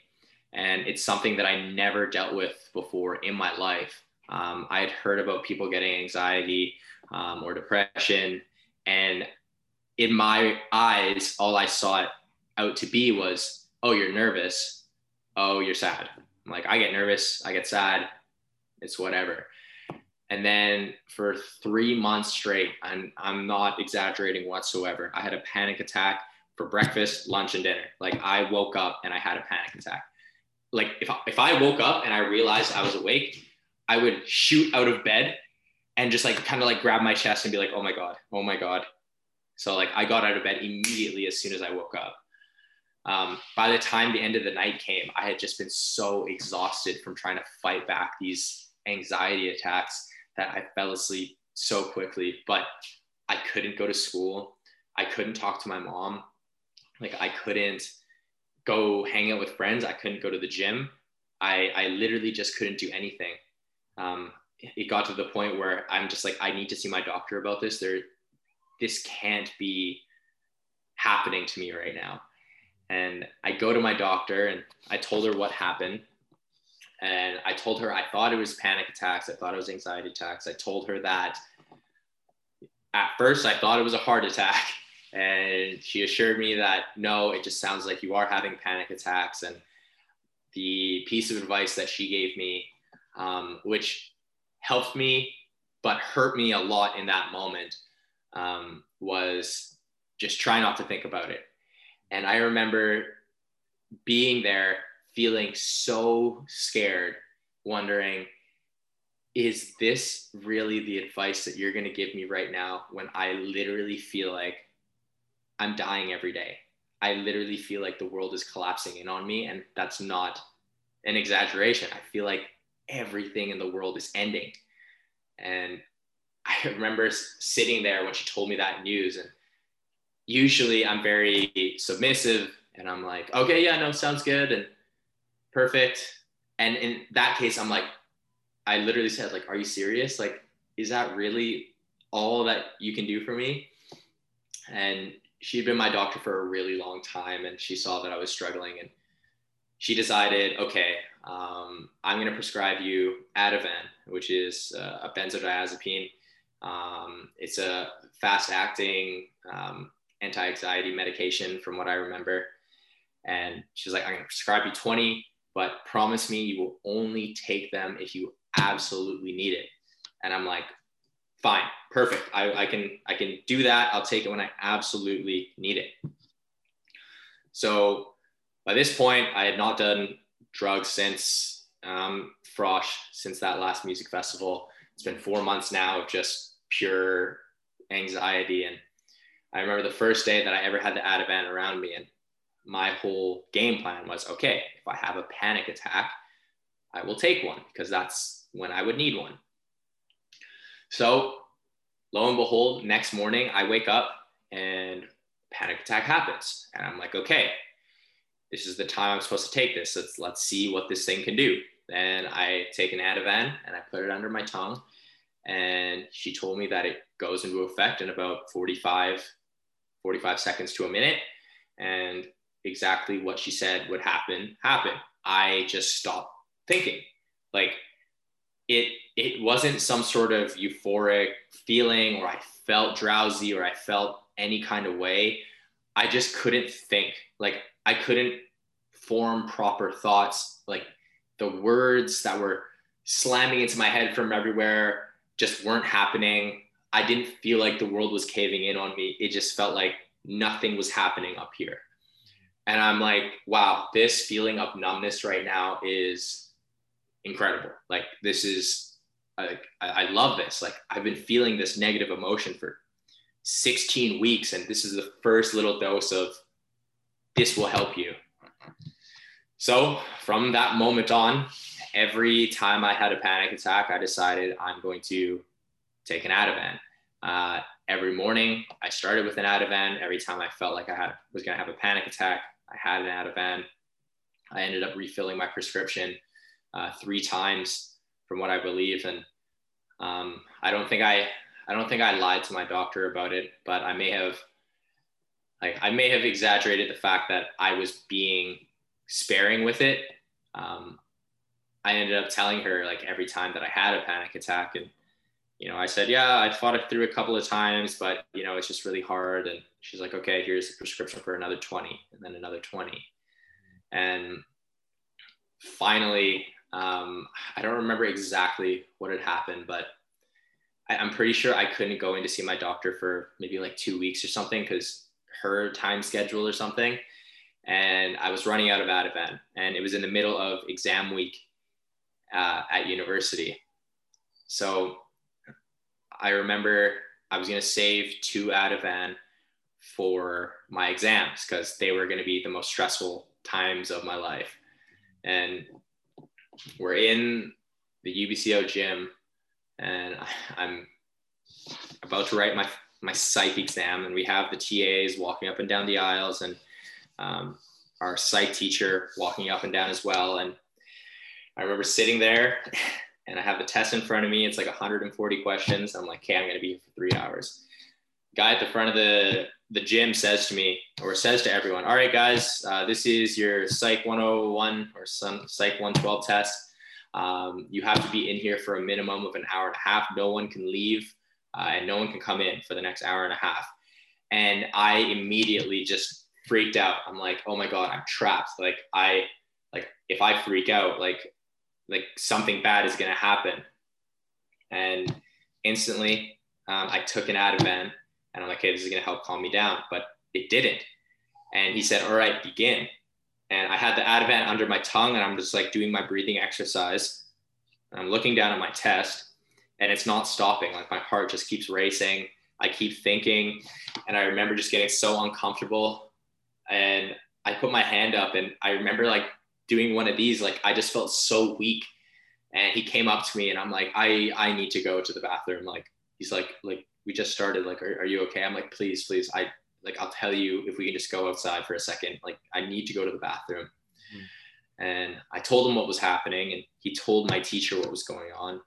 S2: and it's something that i never dealt with before in my life um, I had heard about people getting anxiety um, or depression, and in my eyes, all I saw out to be was, "Oh, you're nervous. Oh, you're sad." I'm like, I get nervous, I get sad. It's whatever. And then for three months straight, and I'm not exaggerating whatsoever, I had a panic attack for breakfast, lunch, and dinner. Like I woke up and I had a panic attack. Like if if I woke up and I realized I was awake, I would shoot out of bed and just like kind of like grab my chest and be like, oh my God, oh my God. So like I got out of bed immediately as soon as I woke up. Um, by the time the end of the night came, I had just been so exhausted from trying to fight back these anxiety attacks that I fell asleep so quickly. But I couldn't go to school. I couldn't talk to my mom. Like I couldn't go hang out with friends. I couldn't go to the gym. I, I literally just couldn't do anything um, it got to the point where I'm just like, I need to see my doctor about this. There, this can't be happening to me right now. And I go to my doctor and I told her what happened. And I told her I thought it was panic attacks. I thought it was anxiety attacks. I told her that at first I thought it was a heart attack. [laughs] And she assured me that no, it just sounds like you are having panic attacks. And the piece of advice that she gave me um, which helped me but hurt me a lot in that moment um, was just try not to think about it. And I remember being there feeling so scared, wondering, is this really the advice that you're going to give me right now when I literally feel like I'm dying every day? I literally feel like the world is collapsing in on me. And that's not an exaggeration. I feel like everything in the world is ending. And I remember sitting there when she told me that news. And usually I'm very submissive and I'm like, okay, yeah, no, sounds good and perfect. And in that case, I'm like, I literally said, like, are you serious? Like, is that really all that you can do for me? And she'd been my doctor for a really long time and she saw that I was struggling and she decided, okay, um, I'm going to prescribe you Ativan, which is uh, a benzodiazepine. Um, it's a fast acting um, anti anxiety medication, from what I remember. And she's like, I'm to prescribe you 20 but promise me you will only take them if you absolutely need it. And I'm like, fine, perfect. I, I can I can do that. I'll take it when I absolutely need it. So by this point, I had not done drugs since um, Frosh, since that last music festival. It's been four months now of just pure anxiety. And I remember the first day that I ever had the Ativan around me, and my whole game plan was okay, if I have a panic attack, I will take one because that's when I would need one. So, lo and behold, next morning I wake up and panic attack happens. And I'm like, okay, this is the time I'm supposed to take this. Let's, let's see what this thing can do. And I take an Ativan and I put it under my tongue. And she told me that it goes into effect in about 45, 45 seconds to a minute. And exactly what she said would happen happened. I just stopped thinking. Like it it wasn't some sort of euphoric feeling or I felt drowsy or I felt any kind of way. I just couldn't think. Like I couldn't form proper thoughts. Like the words that were slamming into my head from everywhere just weren't happening. I didn't feel like the world was caving in on me. It just felt like nothing was happening up here. And I'm like, wow, this feeling of numbness right now is incredible. Like, this is, like, I, I love this. Like, I've been feeling this negative emotion for 16 weeks, and this is the first little dose of this will help you. So, from that moment on, every time I had a panic attack, I decided I'm going to take an Ativan. Uh, every morning, I started with an Ativan. Every time I felt like I had was going to have a panic attack, I had an Ativan. I ended up refilling my prescription uh, three times, from what I believe, and um, I don't think I I don't think I lied to my doctor about it, but I may have like I may have exaggerated the fact that I was being sparing with it. Um, I ended up telling her like every time that I had a panic attack and you know, I said, yeah, I fought it through a couple of times, but you know, it's just really hard. And she's like, okay, here's a prescription for another 20 and then another 20. And finally, um, I don't remember exactly what had happened, but I, I'm pretty sure I couldn't go in to see my doctor for maybe like two weeks or something because her time schedule or something. And I was running out of Ativan and it was in the middle of exam week uh, at university. So I remember I was going to save two Ativan for my exams because they were going to be the most stressful times of my life. And we're in the UBCO gym, and [laughs] I'm about to write my my psych exam, and we have the TAs walking up and down the aisles, and um, our psych teacher walking up and down as well. And I remember sitting there and I have the test in front of me. It's like 140 questions. I'm like, okay, I'm gonna be here for three hours. Guy at the front of the the gym says to me, or says to everyone, all right, guys, uh, this is your Psych 101 or some Psych 112 test. Um, you have to be in here for a minimum of an hour and a half. No one can leave, uh, and no one can come in for the next hour and a half. And I immediately just freaked out. I'm like, oh my god, I'm trapped. Like I, like if I freak out, like like something bad is going to happen. And instantly, um, I took an Ativan and I'm like, okay, this is going to help calm me down. But it didn't. And he said, all right, begin. And I had the Ativan under my tongue and I'm just like doing my breathing exercise. And I'm looking down at my test and it's not stopping. Like my heart just keeps racing. I keep thinking. And I remember just getting so uncomfortable. And I put my hand up and I remember like doing one of these, like I just felt so weak. And he came up to me and I'm like, I, I need to go to the bathroom. Like, he's like, like, we just started. Like, are, are you okay? I'm like, please, please. I like, I'll tell you if we can just go outside for a second. Like, I need to go to the bathroom. Mm. And I told him what was happening and he told my teacher what was going on.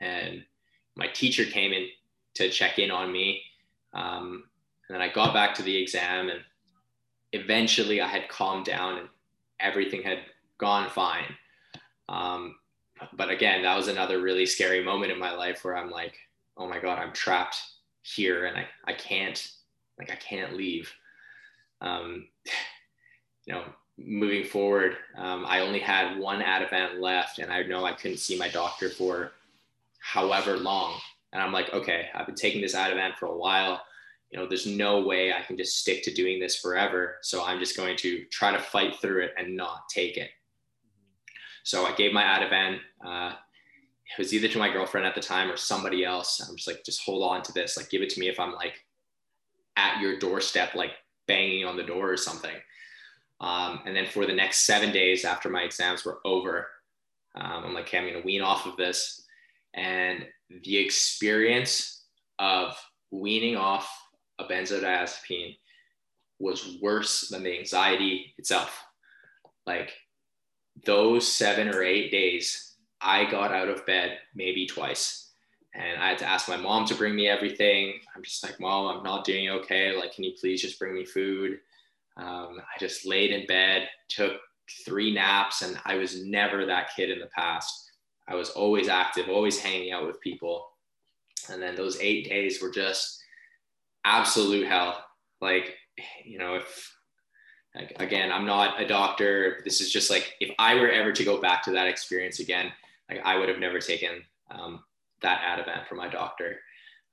S2: And my teacher came in to check in on me. Um, and then I got back to the exam and eventually I had calmed down and everything had gone fine. Um, but again, that was another really scary moment in my life where I'm like, oh my God, I'm trapped here and I, I can't, like, I can't leave. Um, you know, moving forward, um, I only had one Ativan left, and I know I couldn't see my doctor for however long. And I'm like, okay, I've been taking this Ativan for a while. You know, there's no way I can just stick to doing this forever. So I'm just going to try to fight through it and not take it. So I gave my Ativan. Uh, it was either to my girlfriend at the time or somebody else. I'm just like, just hold on to this. Like, give it to me if I'm like at your doorstep, like banging on the door or something. Um, and then for the next seven days after my exams were over, um, I'm like, okay, I'm going to wean off of this. And the experience of weaning off a benzodiazepine was worse than the anxiety itself. Like those seven or eight days, I got out of bed maybe twice. And I had to ask my mom to bring me everything. I'm just like, Mom, I'm not doing okay. Like, can you please just bring me food? Um, I just laid in bed, took three naps, and I was never that kid in the past. I was always active, always hanging out with people. And then those eight days were just absolute hell. Like, you know, if like, again, I'm not a doctor. This is just like if I were ever to go back to that experience again, like I would have never taken um, that Ativan from my doctor.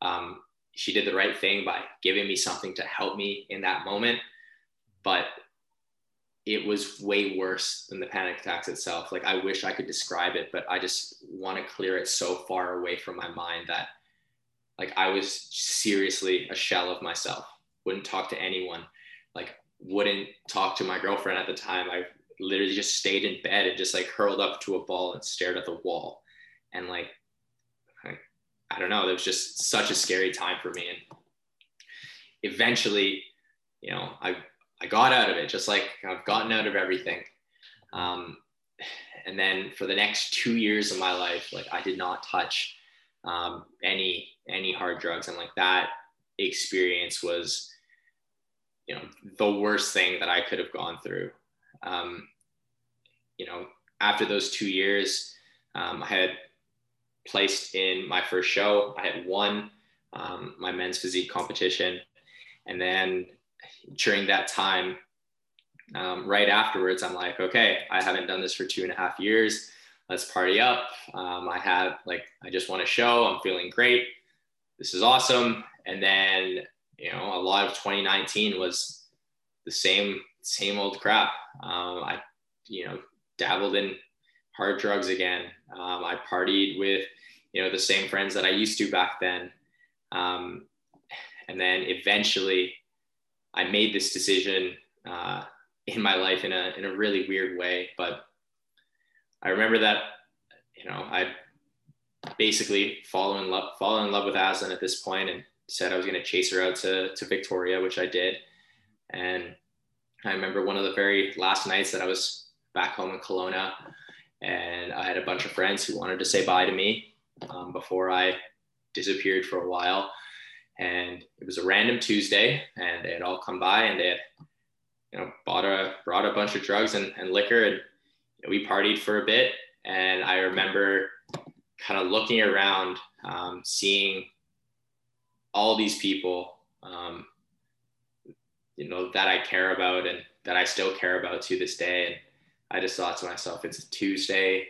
S2: Um, she did the right thing by giving me something to help me in that moment but it was way worse than the panic attacks itself. Like I wish I could describe it, but I just want to clear it so far away from my mind that like I was seriously a shell of myself. Wouldn't talk to anyone. Like wouldn't talk to my girlfriend at the time. I literally just stayed in bed and just like curled up to a ball and stared at the wall. And like I, I don't know, it was just such a scary time for me. And eventually, you know, I I got out of it, just like I've gotten out of everything. Um, and then for the next two years of my life, like I did not touch um, any any hard drugs, and like that experience was, you know, the worst thing that I could have gone through. Um, you know, after those two years, um, I had placed in my first show. I had won um, my men's physique competition, and then during that time, um, right afterwards, I'm like, okay, I haven't done this for two and a half years. Let's party up. Um, I have like, I just want to show. I'm feeling great. This is awesome. And then, you know, a lot of 2019 was the same, same old crap. Um, I, you know, dabbled in hard drugs again. Um, I partied with, you know, the same friends that I used to back then. Um, and then eventually I made this decision uh, in my life in a in a really weird way. But I remember that you know I basically fall in love fall in love with Aslan at this point and said I was going to chase her out to to Victoria, which I did. And I remember one of the very last nights that I was back home in Kelowna, and I had a bunch of friends who wanted to say bye to me um, before I disappeared for a while and it was a random Tuesday, and they had all come by and they had, you know, bought a brought a bunch of drugs and, and liquor, and we partied for a bit. And I remember kind of looking around, um, seeing all these people, um, you know, that I care about and that I still care about to this day. And I just thought to myself, it's a Tuesday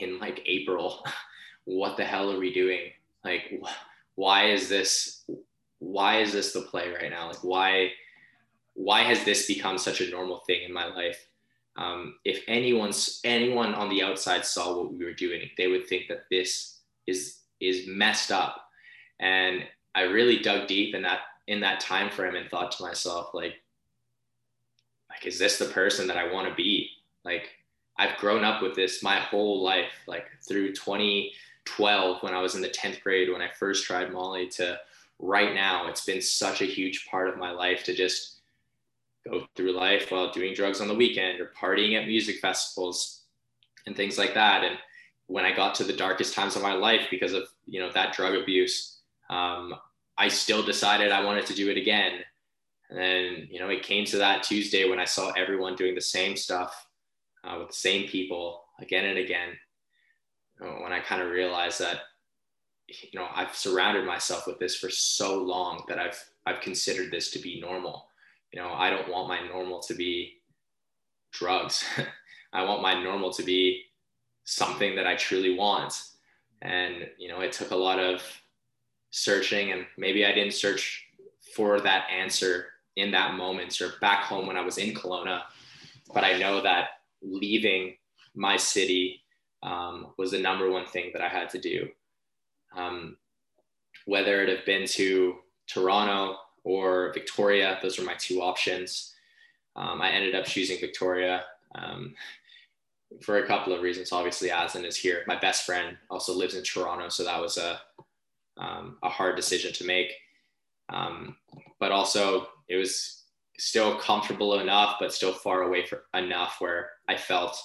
S2: in like April. [laughs] what the hell are we doing? Like, why is this why is this the play right now like why why has this become such a normal thing in my life um, if anyone's anyone on the outside saw what we were doing they would think that this is is messed up. And i really dug deep in that in that time frame and thought to myself like like is this the person that i want to be? Like i've grown up with this my whole life like through 2012 when I was in the 10th grade when I first tried Molly to right now, it's been such a huge part of my life to just go through life while doing drugs on the weekend or partying at music festivals and things like that. And when I got to the darkest times of my life because of you know that drug abuse, um, I still decided I wanted to do it again. And then you know it came to that Tuesday when I saw everyone doing the same stuff uh, with the same people again and again when I kind of realized that, you know, I've surrounded myself with this for so long that I've I've considered this to be normal. You know, I don't want my normal to be drugs. [laughs] I want my normal to be something that I truly want. And, you know, it took a lot of searching and maybe I didn't search for that answer in that moment or back home when I was in Kelowna. But I know that leaving my city um, was the number one thing that I had to do. Um, whether it have been to Toronto or Victoria, those were my two options. Um, I ended up choosing Victoria um, for a couple of reasons. Obviously, Asin is here. My best friend also lives in Toronto, so that was a um, a hard decision to make. Um, but also, it was still comfortable enough, but still far away for enough where I felt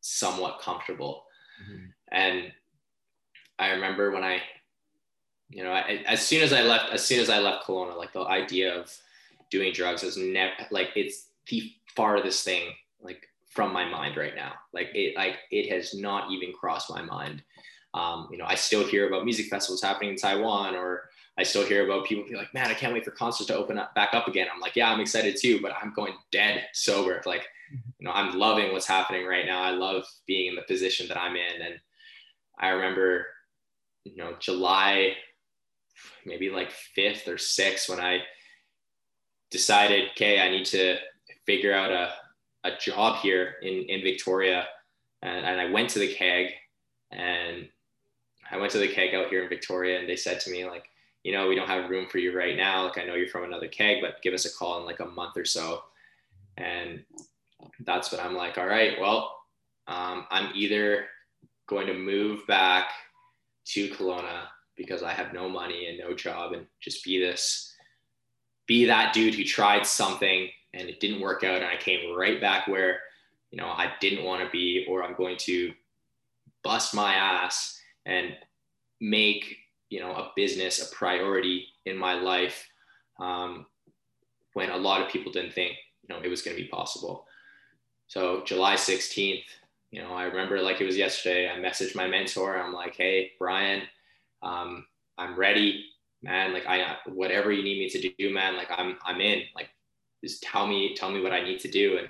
S2: somewhat comfortable. Mm-hmm. And I remember when I, you know, I, as soon as I left, as soon as I left Kelowna, like the idea of doing drugs is never like it's the farthest thing like from my mind right now. Like it, like it has not even crossed my mind. Um, you know, I still hear about music festivals happening in Taiwan, or I still hear about people be like, "Man, I can't wait for concerts to open up back up again." I'm like, "Yeah, I'm excited too," but I'm going dead sober. Like, mm-hmm. you know, I'm loving what's happening right now. I love being in the position that I'm in, and I remember, you know, July, maybe like fifth or sixth, when I decided, okay, I need to figure out a a job here in, in Victoria. And, and I went to the keg and I went to the keg out here in Victoria and they said to me, like, you know, we don't have room for you right now. Like, I know you're from another keg, but give us a call in like a month or so. And that's what I'm like, all right, well, um, I'm either going to move back to Kelowna because I have no money and no job and just be this, be that dude who tried something and it didn't work out and I came right back where you know I didn't want to be or I'm going to bust my ass and make you know a business a priority in my life um, when a lot of people didn't think you know it was going to be possible. So July 16th you know I remember like it was yesterday I messaged my mentor I'm like hey Brian um, I'm ready man like I whatever you need me to do man like I'm I'm in like just tell me tell me what I need to do. And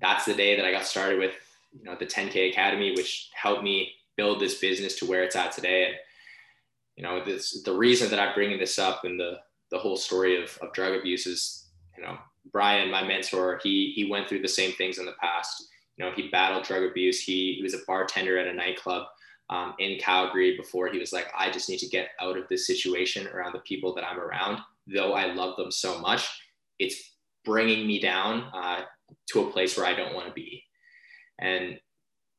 S2: that's the day that I got started with you know the 10K Academy, which helped me build this business to where it's at today. And you know this the reason that I'm bringing this up and the the whole story of, of drug abuse is you know Brian, my mentor, he he went through the same things in the past. You know, he battled drug abuse. He, he was a bartender at a nightclub um, in Calgary before he was like, I just need to get out of this situation around the people that I'm around. Though I love them so much, it's bringing me down uh, to a place where I don't want to be. And,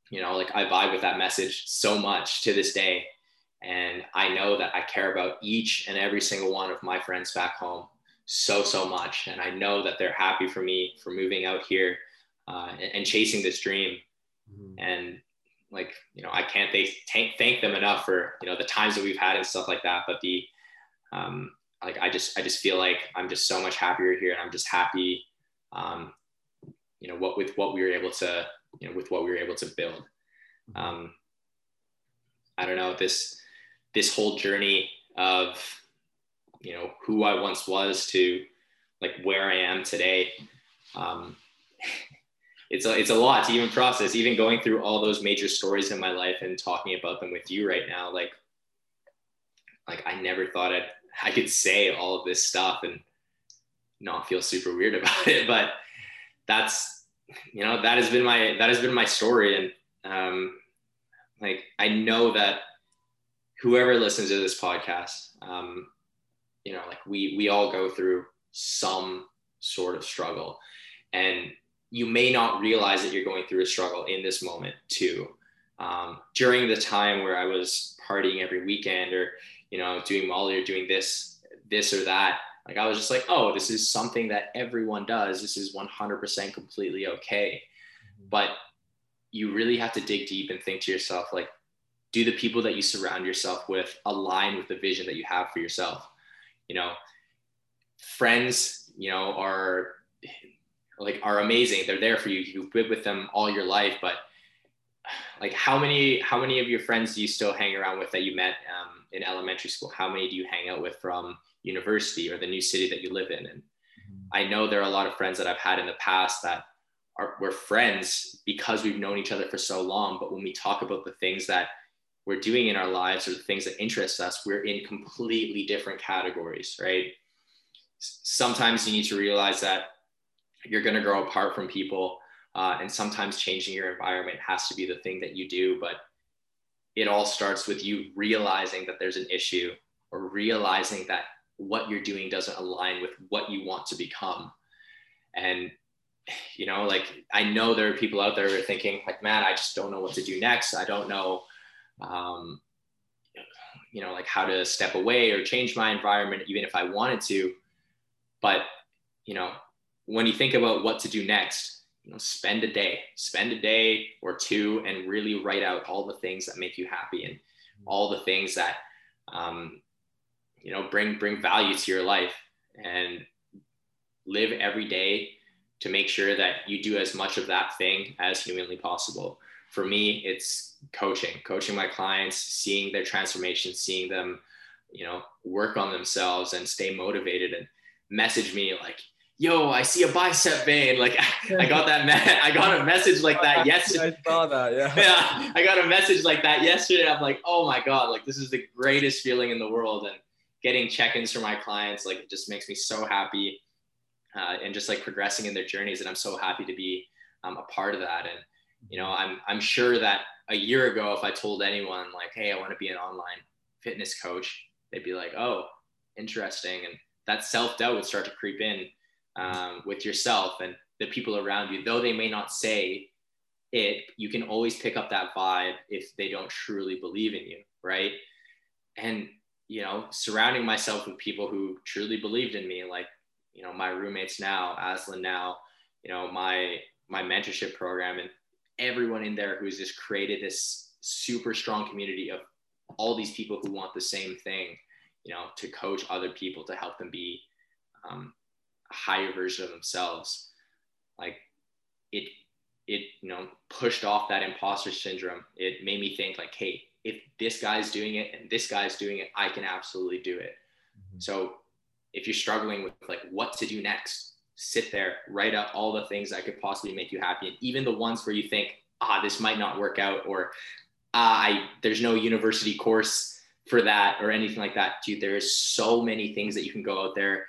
S2: you know, like I vibe with that message so much to this day. And I know that I care about each and every single one of my friends back home so, so much. And I know that they're happy for me for moving out here uh, and, and, chasing this dream. Mm-hmm. And like, you know, I can't thank, thank them enough for, you know, the times that we've had and stuff like that. But the, um, like I just I just feel like I'm just so much happier here, and I'm just happy, um, you know, what with what we were able to, you know, with what we were able to build. Um, I don't know this this whole journey of you know who I once was to like where I am today. Um, it's a, it's a lot to even process, even going through all those major stories in my life and talking about them with you right now. Like, like I never thought I'd I could say all of this stuff and not feel super weird [laughs] about it. But that's you know that has been my that has been my story, and um, like I know that whoever listens to this podcast, um, you know, like we we all go through some sort of struggle, and you may not realize that you're going through a struggle in this moment too. Um, during the time where I was partying every weekend or you know, doing Molly or doing this, this or that. Like I was just like, oh, this is something that everyone does. This is 100% completely okay. Mm-hmm. But you really have to dig deep and think to yourself, like, do the people that you surround yourself with align with the vision that you have for yourself? You know, friends, you know, are like are amazing. They're there for you. You've been with them all your life, but like how many how many of your friends do you still hang around with that you met um, in elementary school? How many do you hang out with from university or the new city that you live in? And mm-hmm. I know there are a lot of friends that I've had in the past that are, we're friends because we've known each other for so long. But when we talk about the things that we're doing in our lives or the things that interest us, we're in completely different categories, right? Sometimes you need to realize that you're going to grow apart from people. Uh, and sometimes changing your environment has to be the thing that you do. But it all starts with you realizing that there's an issue or realizing that what you're doing doesn't align with what you want to become. And you know, like I know there are people out there who are thinking, like, man, I just don't know what to do next. I don't know, um, you know, like how to step away or change my environment, even if I wanted to. But you know, when you think about what to do next, you know, spend a day, spend a day or two, and really write out all the things that make you happy and all the things that, um, you know, bring bring value to your life, and live every day to make sure that you do as much of that thing as humanly possible. For me, it's coaching, coaching my clients, seeing their transformation, seeing them, you know, work on themselves and stay motivated and message me like, yo, I see a bicep vein. Like [laughs] I got that, me- I got a message like that [laughs] yesterday.
S1: I saw that. Yeah. [laughs]
S2: yeah. I got a message like that yesterday. I'm like, oh my God, like this is the greatest feeling in the world. And getting check-ins from my clients, like it just makes me so happy uh, and just like progressing in their journeys. And I'm so happy to be um, a part of that. And, you know, I'm, I'm sure that a year ago, if I told anyone like, Hey, I want to be an online fitness coach, they'd be like, Oh, interesting. And that self-doubt would start to creep in um, with yourself and the people around you, though they may not say it, you can always pick up that vibe if they don't truly believe in you. Right. And, you know, surrounding myself with people who truly believed in me, like you know my roommates now aslan now you know my my mentorship program and everyone in there who's just created this super strong community of all these people who want the same thing you know to coach other people to help them be um, higher version of themselves like it it you know pushed off that imposter syndrome it made me think like hey if this guy's doing it and this guy's doing it i can absolutely do it mm-hmm. so if you're struggling with like what to do next, sit there, write out all the things that could possibly make you happy. And even the ones where you think, ah, this might not work out, or ah, I, there's no university course for that or anything like that. Dude, there's so many things that you can go out there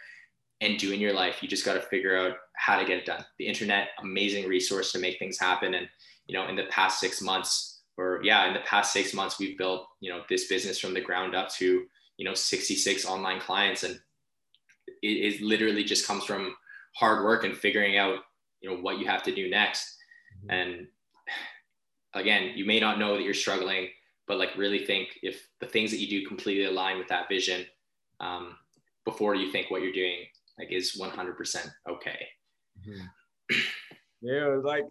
S2: and do in your life. You just got to figure out how to get it done. The internet, amazing resource to make things happen. And, you know, in the past six months, or yeah, in the past six months, we've built, you know, this business from the ground up to, you know, 66 online clients. And it, it literally just comes from hard work and figuring out you know what you have to do next mm-hmm. and again you may not know that you're struggling but like really think if the things that you do completely align with that vision um, before you think what you're doing like is 100% okay.
S1: Mm-hmm. [clears throat] yeah like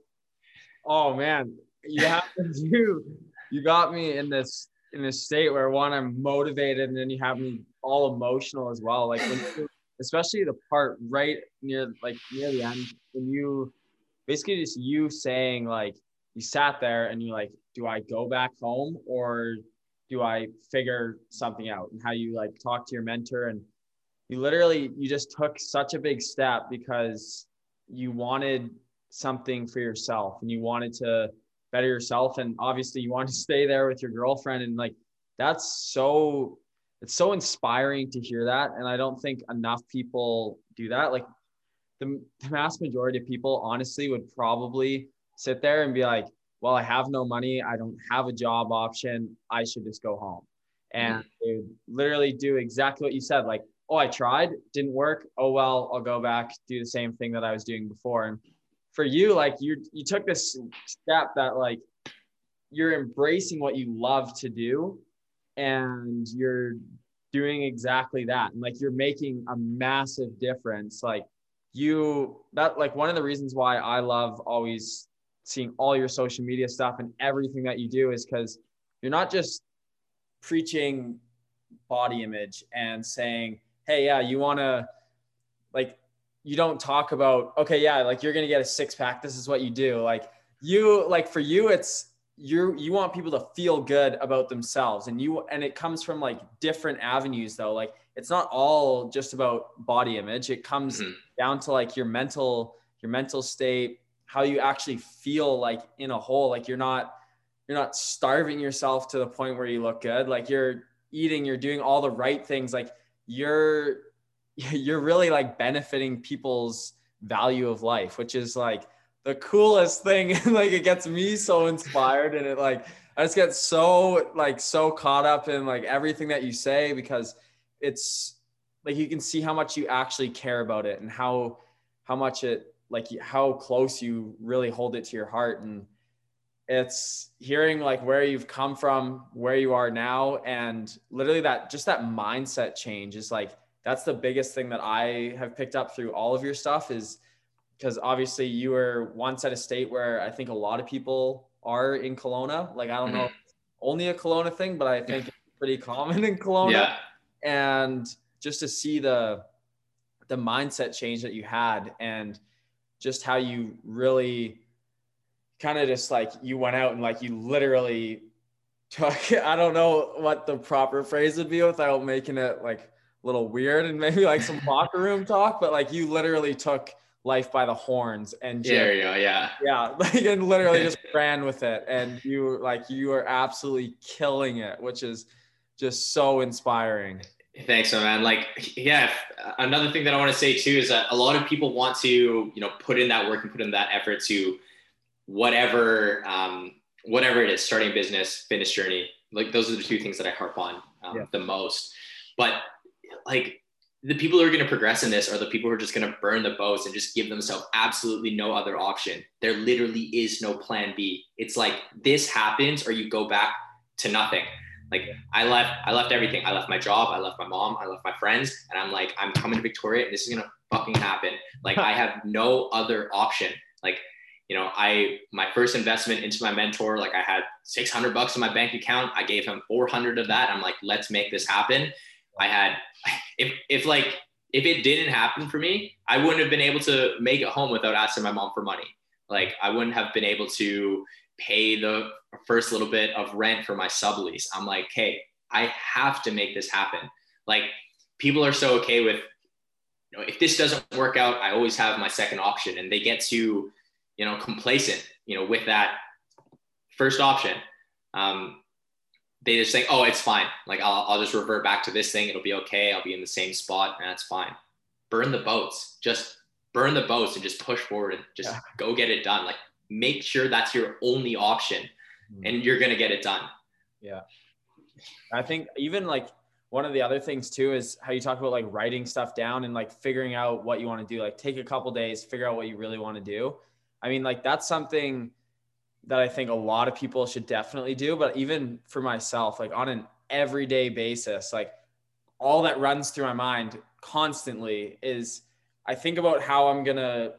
S1: oh man you have to [laughs] do you got me in this in this state where one i'm motivated and then you have me all emotional as well. Like you [laughs] especially the part right near like near the end when you basically just you saying like you sat there and you're like do i go back home or do i figure something out? And how you like talk to your mentor and you literally you just took such a big step because you wanted something for yourself and you wanted to better yourself and obviously you want to stay there with your girlfriend and like that's so it's so inspiring to hear that. And I don't think enough people do that. Like the, the vast majority of people, honestly, would probably sit there and be like, well, I have no money. I don't have a job option. I should just go home. And mm. they would literally do exactly what you said. Like, oh, I tried, didn't work. Oh, well, I'll go back, do the same thing that I was doing before. And for you, like you, you took this step that like you're embracing what you love to do and you're doing exactly that and like you're making a massive difference like you that like one of the reasons why i love always seeing all your social media stuff and everything that you do is because you're not just preaching body image and saying hey yeah you want to like you don't talk about okay yeah like you're gonna get a six pack this is what you do. Like you like for you it's you you want people to feel good about themselves and you and it comes from like different avenues though. Like it's not all just about body image. It comes mm-hmm. down to like your mental your mental state how you actually feel like in a whole. Like you're not you're not starving yourself to the point where you look good. Like you're eating you're doing all the right things. Like you're [laughs] you're really like benefiting people's value of life which is like the coolest thing. [laughs] Like it gets me so inspired and it like i just get so like so caught up in like everything that you say because it's like you can see how much you actually care about it and how how much it like how close you really hold it to your heart. And it's hearing like where you've come from where you are now and literally that just that mindset change is like that's the biggest thing that i have picked up through all of your stuff is because obviously you were once at a state where i think a lot of people are in Kelowna like i don't know mm-hmm. only a Kelowna thing but i think it's pretty common in Kelowna yeah. and just to see the the mindset change that you had and just how you really kind of just like you went out and like you literally took [laughs] I don't know what the proper phrase would be without making it like a little weird and maybe like some locker room talk, but like you literally took life by the horns and
S2: just, there you go, yeah.
S1: Yeah. [laughs] Like and literally just [laughs] ran with it. And you like you are absolutely killing it, which is just so inspiring.
S2: Thanks, man. Like, yeah. Another thing that I want to say too is that a lot of people want to, you know, put in that work and put in that effort to whatever, um, whatever it is, starting a business, fitness journey. Like, those are the two things that I harp on um, yeah. the most. But like, the people who are going to progress in this are the people who are just going to burn the boats and just give themselves absolutely no other option. There literally is no plan B. It's like this happens or you go back to nothing. Like I left, I left everything. I left my job. I left my mom. I left my friends. And I'm like, I'm coming to Victoria and this is going to fucking happen. Like I have no other option. Like, you know, I, my first investment into my mentor, like I had 600 bucks in my bank account. I gave him 400 of that. I'm like, let's make this happen. I had, if, if like, if it didn't happen for me, I wouldn't have been able to make it home without asking my mom for money. Like I wouldn't have been able to pay the first little bit of rent for my sublease. I'm like, hey, I have to make this happen. Like people are so okay with, you know, if this doesn't work out, I always have my second option, and they get to, you know, complacent, you know, with that first option. Um, they just think, oh, it's fine. Like I'll, I'll just revert back to this thing. It'll be okay. I'll be in the same spot, and that's fine. Burn the boats. Just burn the boats and just push forward and just yeah. go get it done. Like make sure that's your only option mm-hmm. and you're going to get it done.
S1: Yeah. I think even like one of the other things too is how you talk about like writing stuff down and like figuring out what you want to do. Like take a couple days, figure out what you really want to do. I mean, like that's something that I think a lot of people should definitely do. But even for myself, like on an everyday basis, like all that runs through my mind constantly is I think about how I'm going to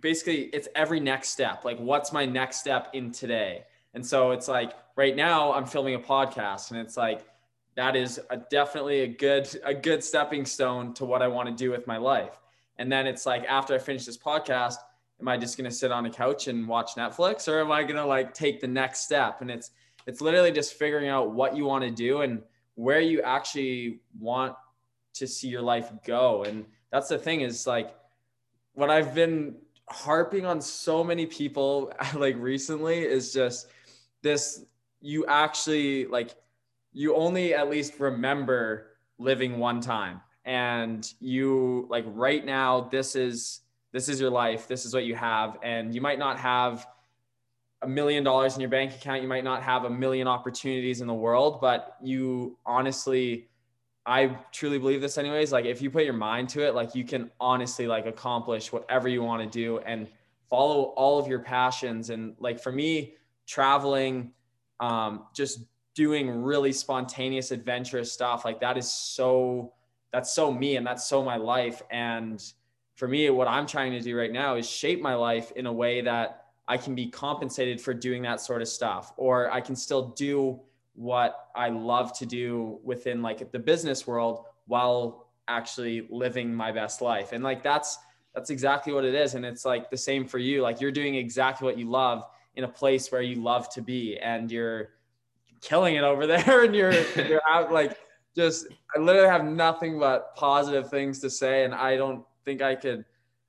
S1: basically it's every next step. Like, what's my next step in today? And so it's like right now I'm filming a podcast, and it's like that is a, definitely a good [laughs] a good stepping stone to what I want to do with my life. And then it's like after I finish this podcast, am I just gonna sit on a couch and watch Netflix, or am I gonna like take the next step? And it's it's literally just figuring out what you want to do and where you actually want to see your life go. And that's the thing is like what I've been harping on so many people [laughs] like recently is just this you actually like you only at least remember living one time and you like right now this is this is your life this is what you have and you might not have a million dollars in your bank account you might not have a million opportunities in the world but you honestly I truly believe this anyways. Like if you put your mind to it, like you can honestly like accomplish whatever you want to do and follow all of your passions. And like for me, traveling, um, just doing really spontaneous, adventurous stuff, like that is so that's so me and that's so my life. And for me, what I'm trying to do right now is shape my life in a way that I can be compensated for doing that sort of stuff, or I can still do what I love to do within like the business world while actually living my best life. And like that's that's exactly what it is. And it's like the same for you. Like you're doing exactly what you love in a place where you love to be and you're killing it over [laughs] there and you're you're out like just I literally have nothing but positive things to say and I don't think I could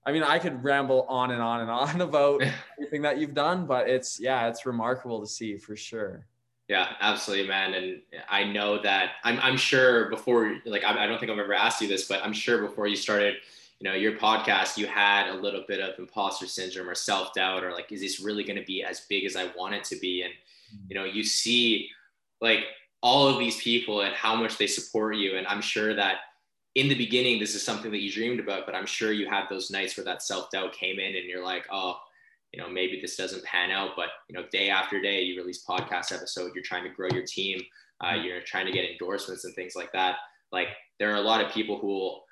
S1: I mean, I could ramble on and on and on [laughs] about everything that you've done, but it's yeah, it's remarkable to see for sure.
S2: Yeah, absolutely, man. And I know that I'm, I'm sure before, like, I, I don't think I've ever asked you this, but I'm sure before you started, you know, your podcast, you had a little bit of imposter syndrome or self doubt, or like, is this really going to be as big as I want it to be? And, mm-hmm. you know, you see like all of these people and how much they support you. And I'm sure that in the beginning, this is something that you dreamed about, but I'm sure you had those nights where that self doubt came in and you're like, oh, you know, maybe this doesn't pan out, but you know, day after day, you release podcast episode, you're trying to grow your team, uh, mm-hmm. you're trying to get endorsements and things like that. Like there are a lot of people who will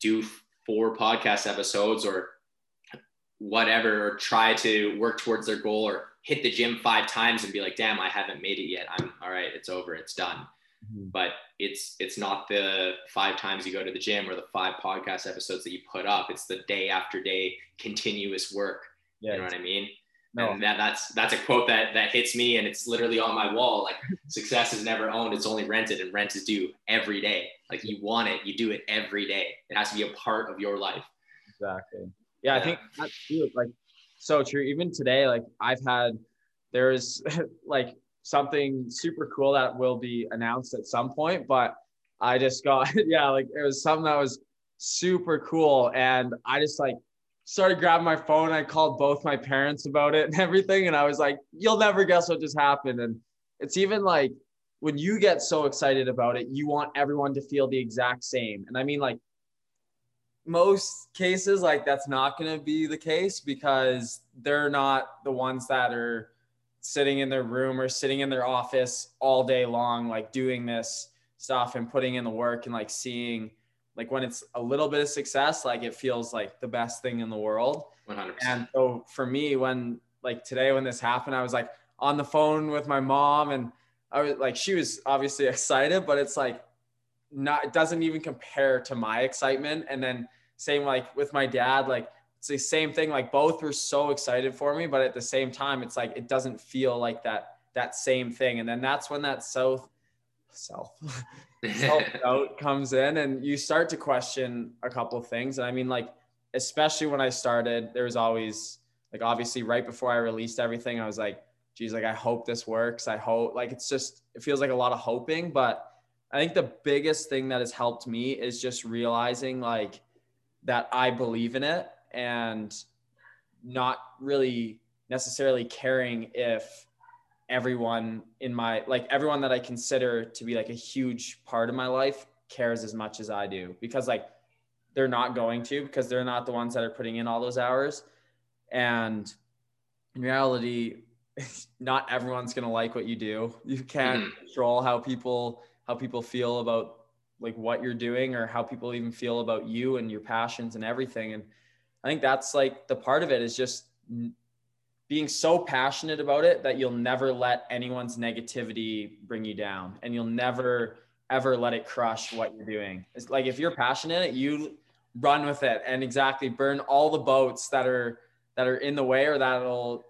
S2: do four podcast episodes or whatever, or try to work towards their goal or hit the gym five times and be like, damn, I haven't made it yet. I'm all right. It's over. It's done. Mm-hmm. But it's it's not the five times you go to the gym or the five podcast episodes that you put up. It's the day after day continuous work. Yeah, you know what I mean? No. And that, that's that's a quote that that hits me and it's literally on my wall. Like [laughs] success is never owned, it's only rented, and rent is due every day. Like you want it, you do it every day. It has to be a part of your life.
S1: Exactly. Yeah, yeah. I think that's true. Like so true. Even today, like I've had there's [laughs] like something super cool that will be announced at some point, but I just got [laughs] yeah, like it was something that was super cool. And I just like started grabbing my phone. I called both my parents about it and [laughs] everything. And I was like, you'll never guess what just happened. And it's even like when you get so excited about it, you want everyone to feel the exact same. And I mean, like, most cases, like, that's not going to be the case because they're not the ones that are sitting in their room or sitting in their office all day long, like doing this stuff and putting in the work and like seeing like when it's a little bit of success, like it feels like the best thing in the world. 100%. And so for me, when like today, when this happened, I was like on the phone with my mom and I was like, she was obviously [laughs] excited, but it's like not, it doesn't even compare to my excitement. And then same like with my dad, like it's the same thing. Like both were so excited for me, but at the same time, it's like, it doesn't feel like that, that same thing. And then that's when that South self self [laughs] doubt [laughs] comes in and you start to question a couple of things. And I mean, like, especially when I started, there was always like obviously right before I released everything, I was like, geez, like I hope this works. I hope like it's just it feels like a lot of hoping. But I think the biggest thing that has helped me is just realizing like that I believe in it and not really necessarily caring if everyone in my like everyone that I consider to be like a huge part of my life cares as much as I do because like they're not going to because they're not the ones that are putting in all those hours. And in reality [laughs] not everyone's going to like what you do. You can't mm-hmm. control how people how people feel about like what you're doing or how people even feel about you and your passions and everything. And i think that's like the part of it is just being so passionate about it that you'll never let anyone's negativity bring you down and you'll never ever let it crush what you're doing. It's like if you're passionate, you run with it and exactly burn all the boats that are that are in the way or that'll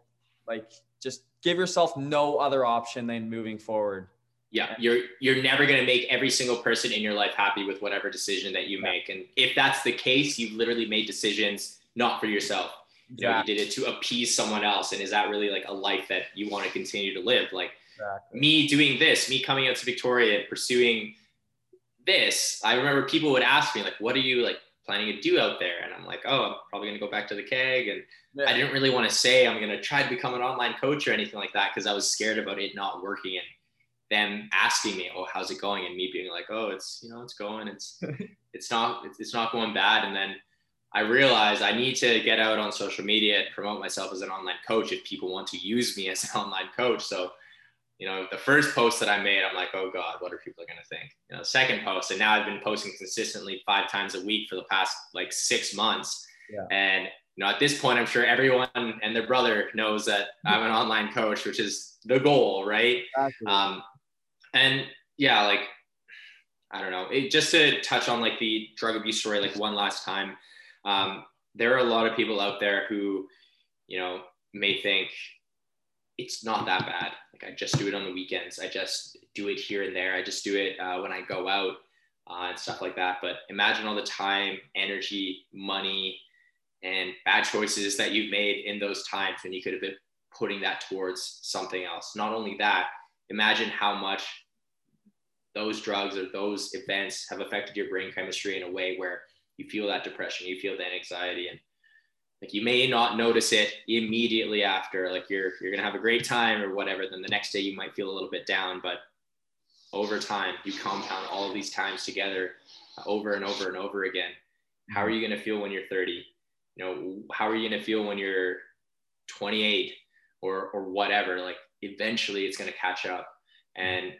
S1: like just give yourself no other option than moving forward.
S2: Yeah, you're you're never going to make every single person in your life happy with whatever decision that you make. And if that's the case, you've literally made decisions not for yourself you know, you did it to appease someone else. And is that really like a life that you want to continue to live? Like exactly. me doing this, me coming out to Victoria, and pursuing this. I remember people would ask me like, what are you like planning to do out there? And I'm like, oh, I'm probably going to go back to the keg. And yeah. I didn't really want to say I'm going to try to become an online coach or anything like that. Cause I was scared about it not working and them asking me, oh, how's it going? And me being like, oh, it's, you know, it's going, it's, [laughs] it's not, it's, it's not going bad. And then, I realized I need to get out on social media and promote myself as an online coach if people want to use me [laughs] as an online coach. So, you know, the first post that I made, I'm like, oh God, what are people going to think? You know, second post, and now I've been posting consistently five times a week for the past like six months. Yeah. And you know, at this point, I'm sure everyone and their brother knows that I'm an online coach, which is the goal, right? Exactly. Um, and yeah, like I don't know, it, just to touch on like the drug abuse story, like one last time um, there are a lot of people out there who, you know, may think it's not that bad. Like I just do it on the weekends. I just do it here and there. I just do it uh, when I go out uh, and stuff like that. But imagine all the time, energy, money, and bad choices that you've made in those times when you could have been putting that towards something else. Not only that, imagine how much those drugs or those events have affected your brain chemistry in a way where you feel that depression, you feel that anxiety, and like you may not notice it immediately after. Like you're you're gonna have a great time or whatever. Then the next day you might feel a little bit down, but over time you compound all of these times together uh, over and over and over again. How are you gonna feel when you're 30? You know, how are you gonna feel when you're 28 or or whatever? Like eventually it's gonna catch up, and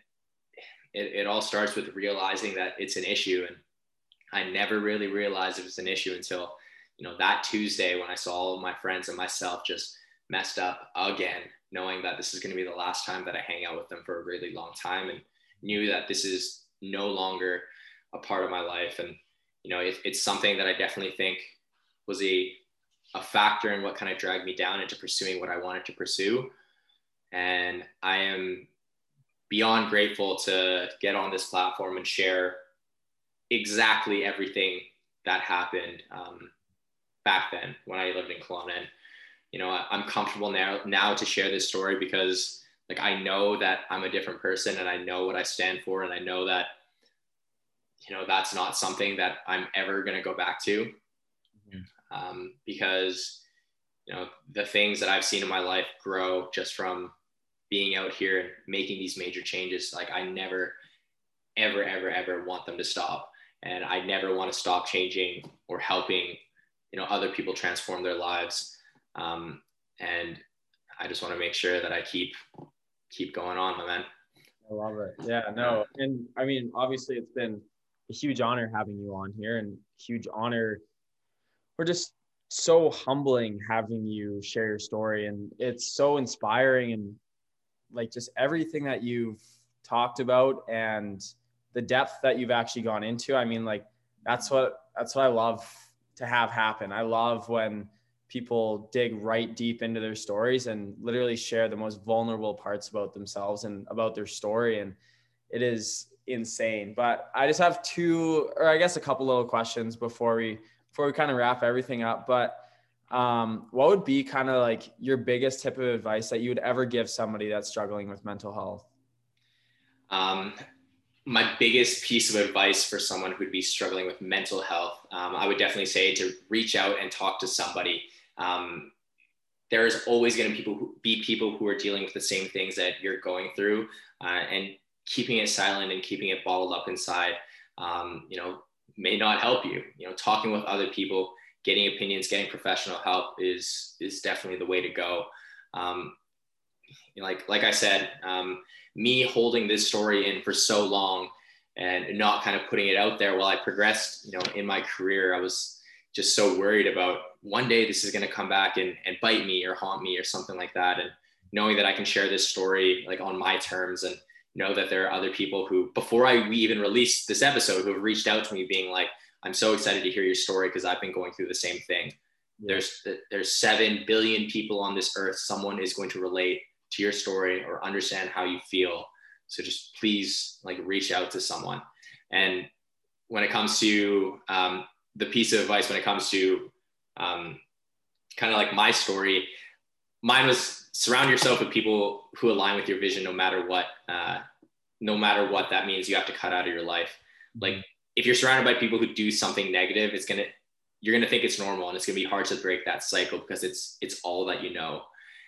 S2: it, it all starts with realizing that it's an issue and I never really realized it was an issue until, you know, that Tuesday when I saw all of my friends and myself just messed up again, knowing that this is going to be the last time that I hang out with them for a really long time and knew that this is no longer a part of my life. And, you know, it, it's something that I definitely think was a, a factor in what kind of dragged me down into pursuing what I wanted to pursue. And I am beyond grateful to get on this platform and share exactly everything that happened um, back then when I lived in Kelowna. And, you know, I, I'm comfortable now now to share this story because like I know that I'm a different person and I know what I stand for and I know that you know that's not something that I'm ever going to go back to mm-hmm. um, because you know the things that I've seen in my life grow just from being out here and making these major changes like I never ever ever ever want them to stop and I never want to stop changing or helping, you know, other people transform their lives. Um, and I just want to make sure that I keep keep going on, my man.
S1: I love it. Yeah, no, and I mean, obviously, it's been a huge honor having you on here, and huge honor. We're just so humbling having you share your story, and it's so inspiring, and like just everything that you've talked about and the depth that you've actually gone into. I mean, like that's what that's what I love to have happen. I love when people dig right deep into their stories and literally share the most vulnerable parts about themselves and about their story. And it is insane. But I just have two, or I guess a couple little questions before we before we kind of wrap everything up. But um, what would be kind of like your biggest tip of advice that you would ever give somebody that's struggling with mental health?
S2: Um, my biggest piece of advice for someone who'd be struggling with mental health, um, I would definitely say to reach out and talk to somebody. Um, there is always going to people be people who are dealing with the same things that you're going through, uh, and keeping it silent and keeping it bottled up inside, um, you know, may not help you. You know, talking with other people, getting opinions, getting professional help is is definitely the way to go. Um, like like I said, um, me holding this story in for so long and not kind of putting it out there while I progressed, you know, in my career, I was just so worried about one day this is going to come back and, and bite me or haunt me or something like that. And knowing that I can share this story like on my terms and know that there are other people who, before I we even released this episode, who have reached out to me being like, I'm so excited to hear your story because I've been going through the same thing. There's there's seven billion people on this earth. Someone is going to relate to your story or understand how you feel. So just please like reach out to someone. And when it comes to um, the piece of advice, when it comes to um, kind of like my story, mine was surround yourself with people who align with your vision, no matter what, uh, no matter what that means. You have to cut out of your life. Like if you're surrounded by people who do something negative, it's gonna you're gonna think it's normal, and it's gonna be hard to break that cycle because it's it's all that you know.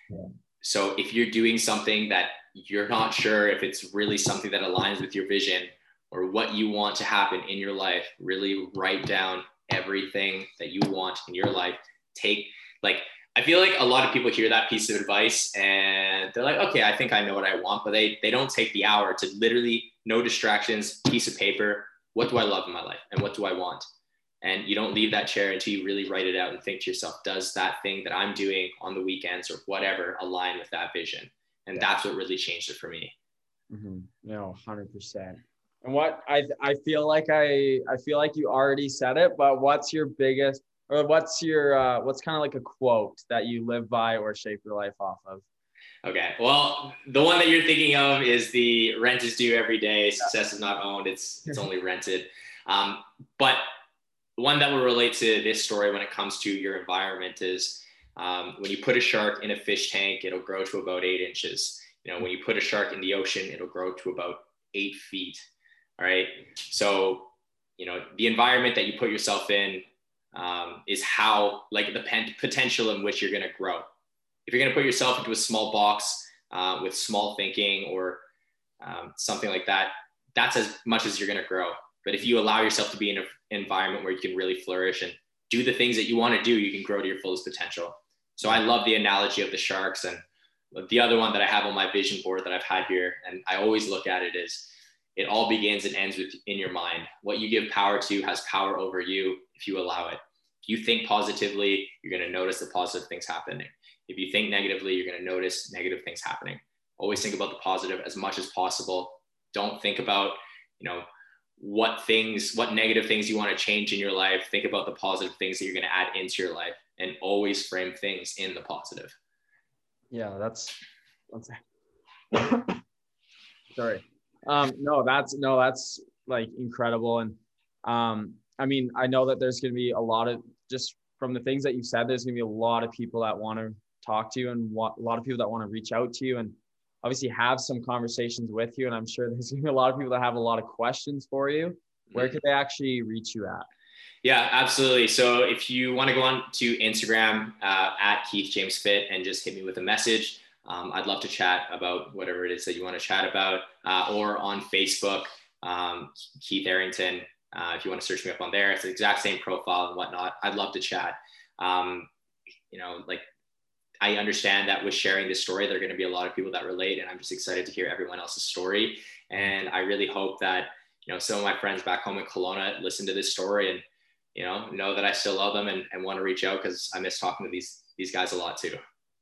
S2: Yeah. So if you're doing something that you're not sure if it's really something that aligns with your vision or what you want to happen in your life, really write down everything that you want in your life. Take like I feel like a lot of people hear that piece of advice and they're like, okay, I think I know what I want, but they they don't take the hour to literally no distractions, piece of paper. What do I love in my life and what do I want? And you don't leave that chair until you really write it out and think to yourself does that thing that i'm doing on the weekends or whatever align with that vision? And yeah. that's what really changed it for me.
S1: Mm-hmm. no 100% and what i i feel like i i feel like you already said it but what's your biggest or what's your uh, what's kind of like a quote that you live by or shape your life off of?
S2: Okay well the one that you're thinking of is the rent is due every day success is not owned it's it's [laughs] only rented. Um, but one that will relate to this story when it comes to your environment is um, when you put a shark in a fish tank, it'll grow to about eight inches. You know, when you put a shark in the ocean, it'll grow to about eight feet. All right. So, you know, the environment that you put yourself in um, is how, like, the potential in which you're going to grow. If you're going to put yourself into a small box uh, with small thinking or um, something like that, that's as much as you're going to grow. But if you allow yourself to be in an environment where you can really flourish and do the things that you want to do, you can grow to your fullest potential. So I love the analogy of the sharks. And the other one that I have on my vision board that I've had here, and I always look at it is it all begins and ends with in your mind. What you give power to has power over you if you allow it. If you think positively, you're going to notice the positive things happening. If you think negatively, you're going to notice negative things happening. Always think about the positive as much as possible. Don't think about, you know, what things, what negative things you want to change in your life. Think about the positive things that you're going to add into your life and always frame things in the positive.
S1: Yeah, that's, that's [coughs] sorry. Um, no, that's no, that's like incredible. And um, I mean, I know that there's going to be a lot of just from the things that you said, there's going to be a lot of people that want to talk to you and a lot of people that want to reach out to you and obviously have some conversations with you. And I'm sure there's going to be a lot of people that have a lot of questions for you. Where mm-hmm. could they actually reach you at?
S2: Yeah, absolutely. So if you want to go on to Instagram uh, at Keith James Fit and just hit me with a message, um, I'd love to chat about whatever it is that you want to chat about, uh, or on Facebook, um, Keith Arrington. Uh, if you want to search me up on there, it's the exact same profile and whatnot. I'd love to chat. Um, you know, like I understand that with sharing this story, there are going to be a lot of people that relate, and I'm just excited to hear everyone else's story. And I really hope that you know some of my friends back home in Kelowna listen to this story and you know know that I still love them and, and want to reach out because I miss talking to these these guys a lot too.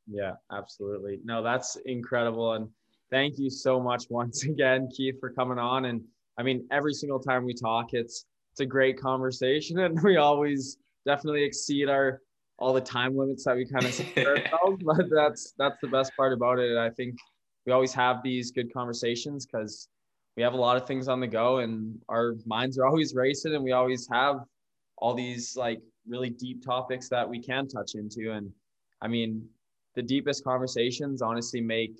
S1: Yeah, absolutely. No, that's incredible. And thank you so much once [laughs] again, Keith, for coming on. And I mean, every single time we talk, it's it's a great conversation, [laughs] and we always definitely exceed our all the time limits that we kind of set [laughs] ourselves. But that's that's the best part about it. I think we always have these good conversations because we have a lot of things on the go, and our minds are always racing, and we always have all these like really deep topics that we can touch into. And I mean, the deepest conversations honestly make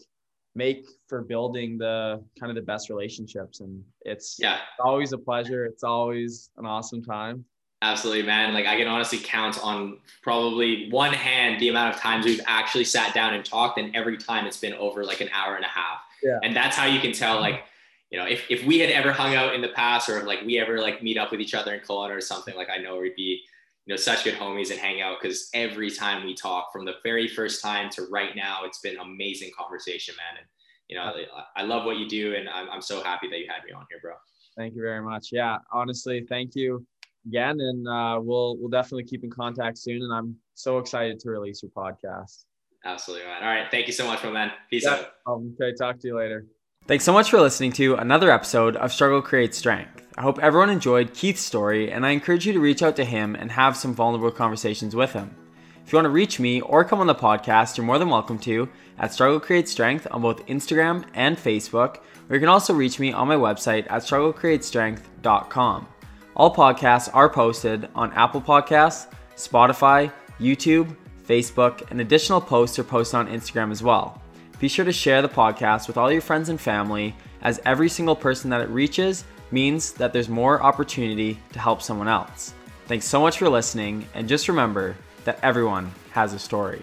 S1: make for building the kind of the best relationships and it's
S2: yeah
S1: always a pleasure it's always an awesome time
S2: absolutely man. Like i can honestly count on probably one hand the amount of times we've actually sat down and talked and every time it's been over like an hour and a half.
S1: Yeah.
S2: and that's how you can tell like you know if, if we had ever hung out in the past or if like we ever like meet up with each other in Kelowna or something like i know we'd be you know such good homies and hang out because every time we talk from the very first time to right now it's been an amazing conversation man. And you know i love what you do and i'm, I'm so happy that you had me on here bro.
S1: Thank you very much. Yeah honestly thank you again and uh, we'll we'll definitely keep in contact soon and i'm so excited to release your podcast
S2: absolutely man all right thank you so much my man peace yeah.
S1: out okay talk to you later
S3: Thanks so much for listening to another episode of Struggle Creates Strength. I hope everyone enjoyed Keith's story, and I encourage you to reach out to him and have some vulnerable conversations with him. If you want to reach me or come on the podcast, you're more than welcome to at Struggle Creates Strength on both Instagram and Facebook, or you can also reach me on my website at strugglecreatestrength.com. All podcasts are posted on Apple Podcasts, Spotify, YouTube, Facebook, and additional posts are posted on Instagram as well. Be sure to share the podcast with all your friends and family, as every single person that it reaches means that there's more opportunity to help someone else. Thanks so much for listening, and just remember that everyone has a story.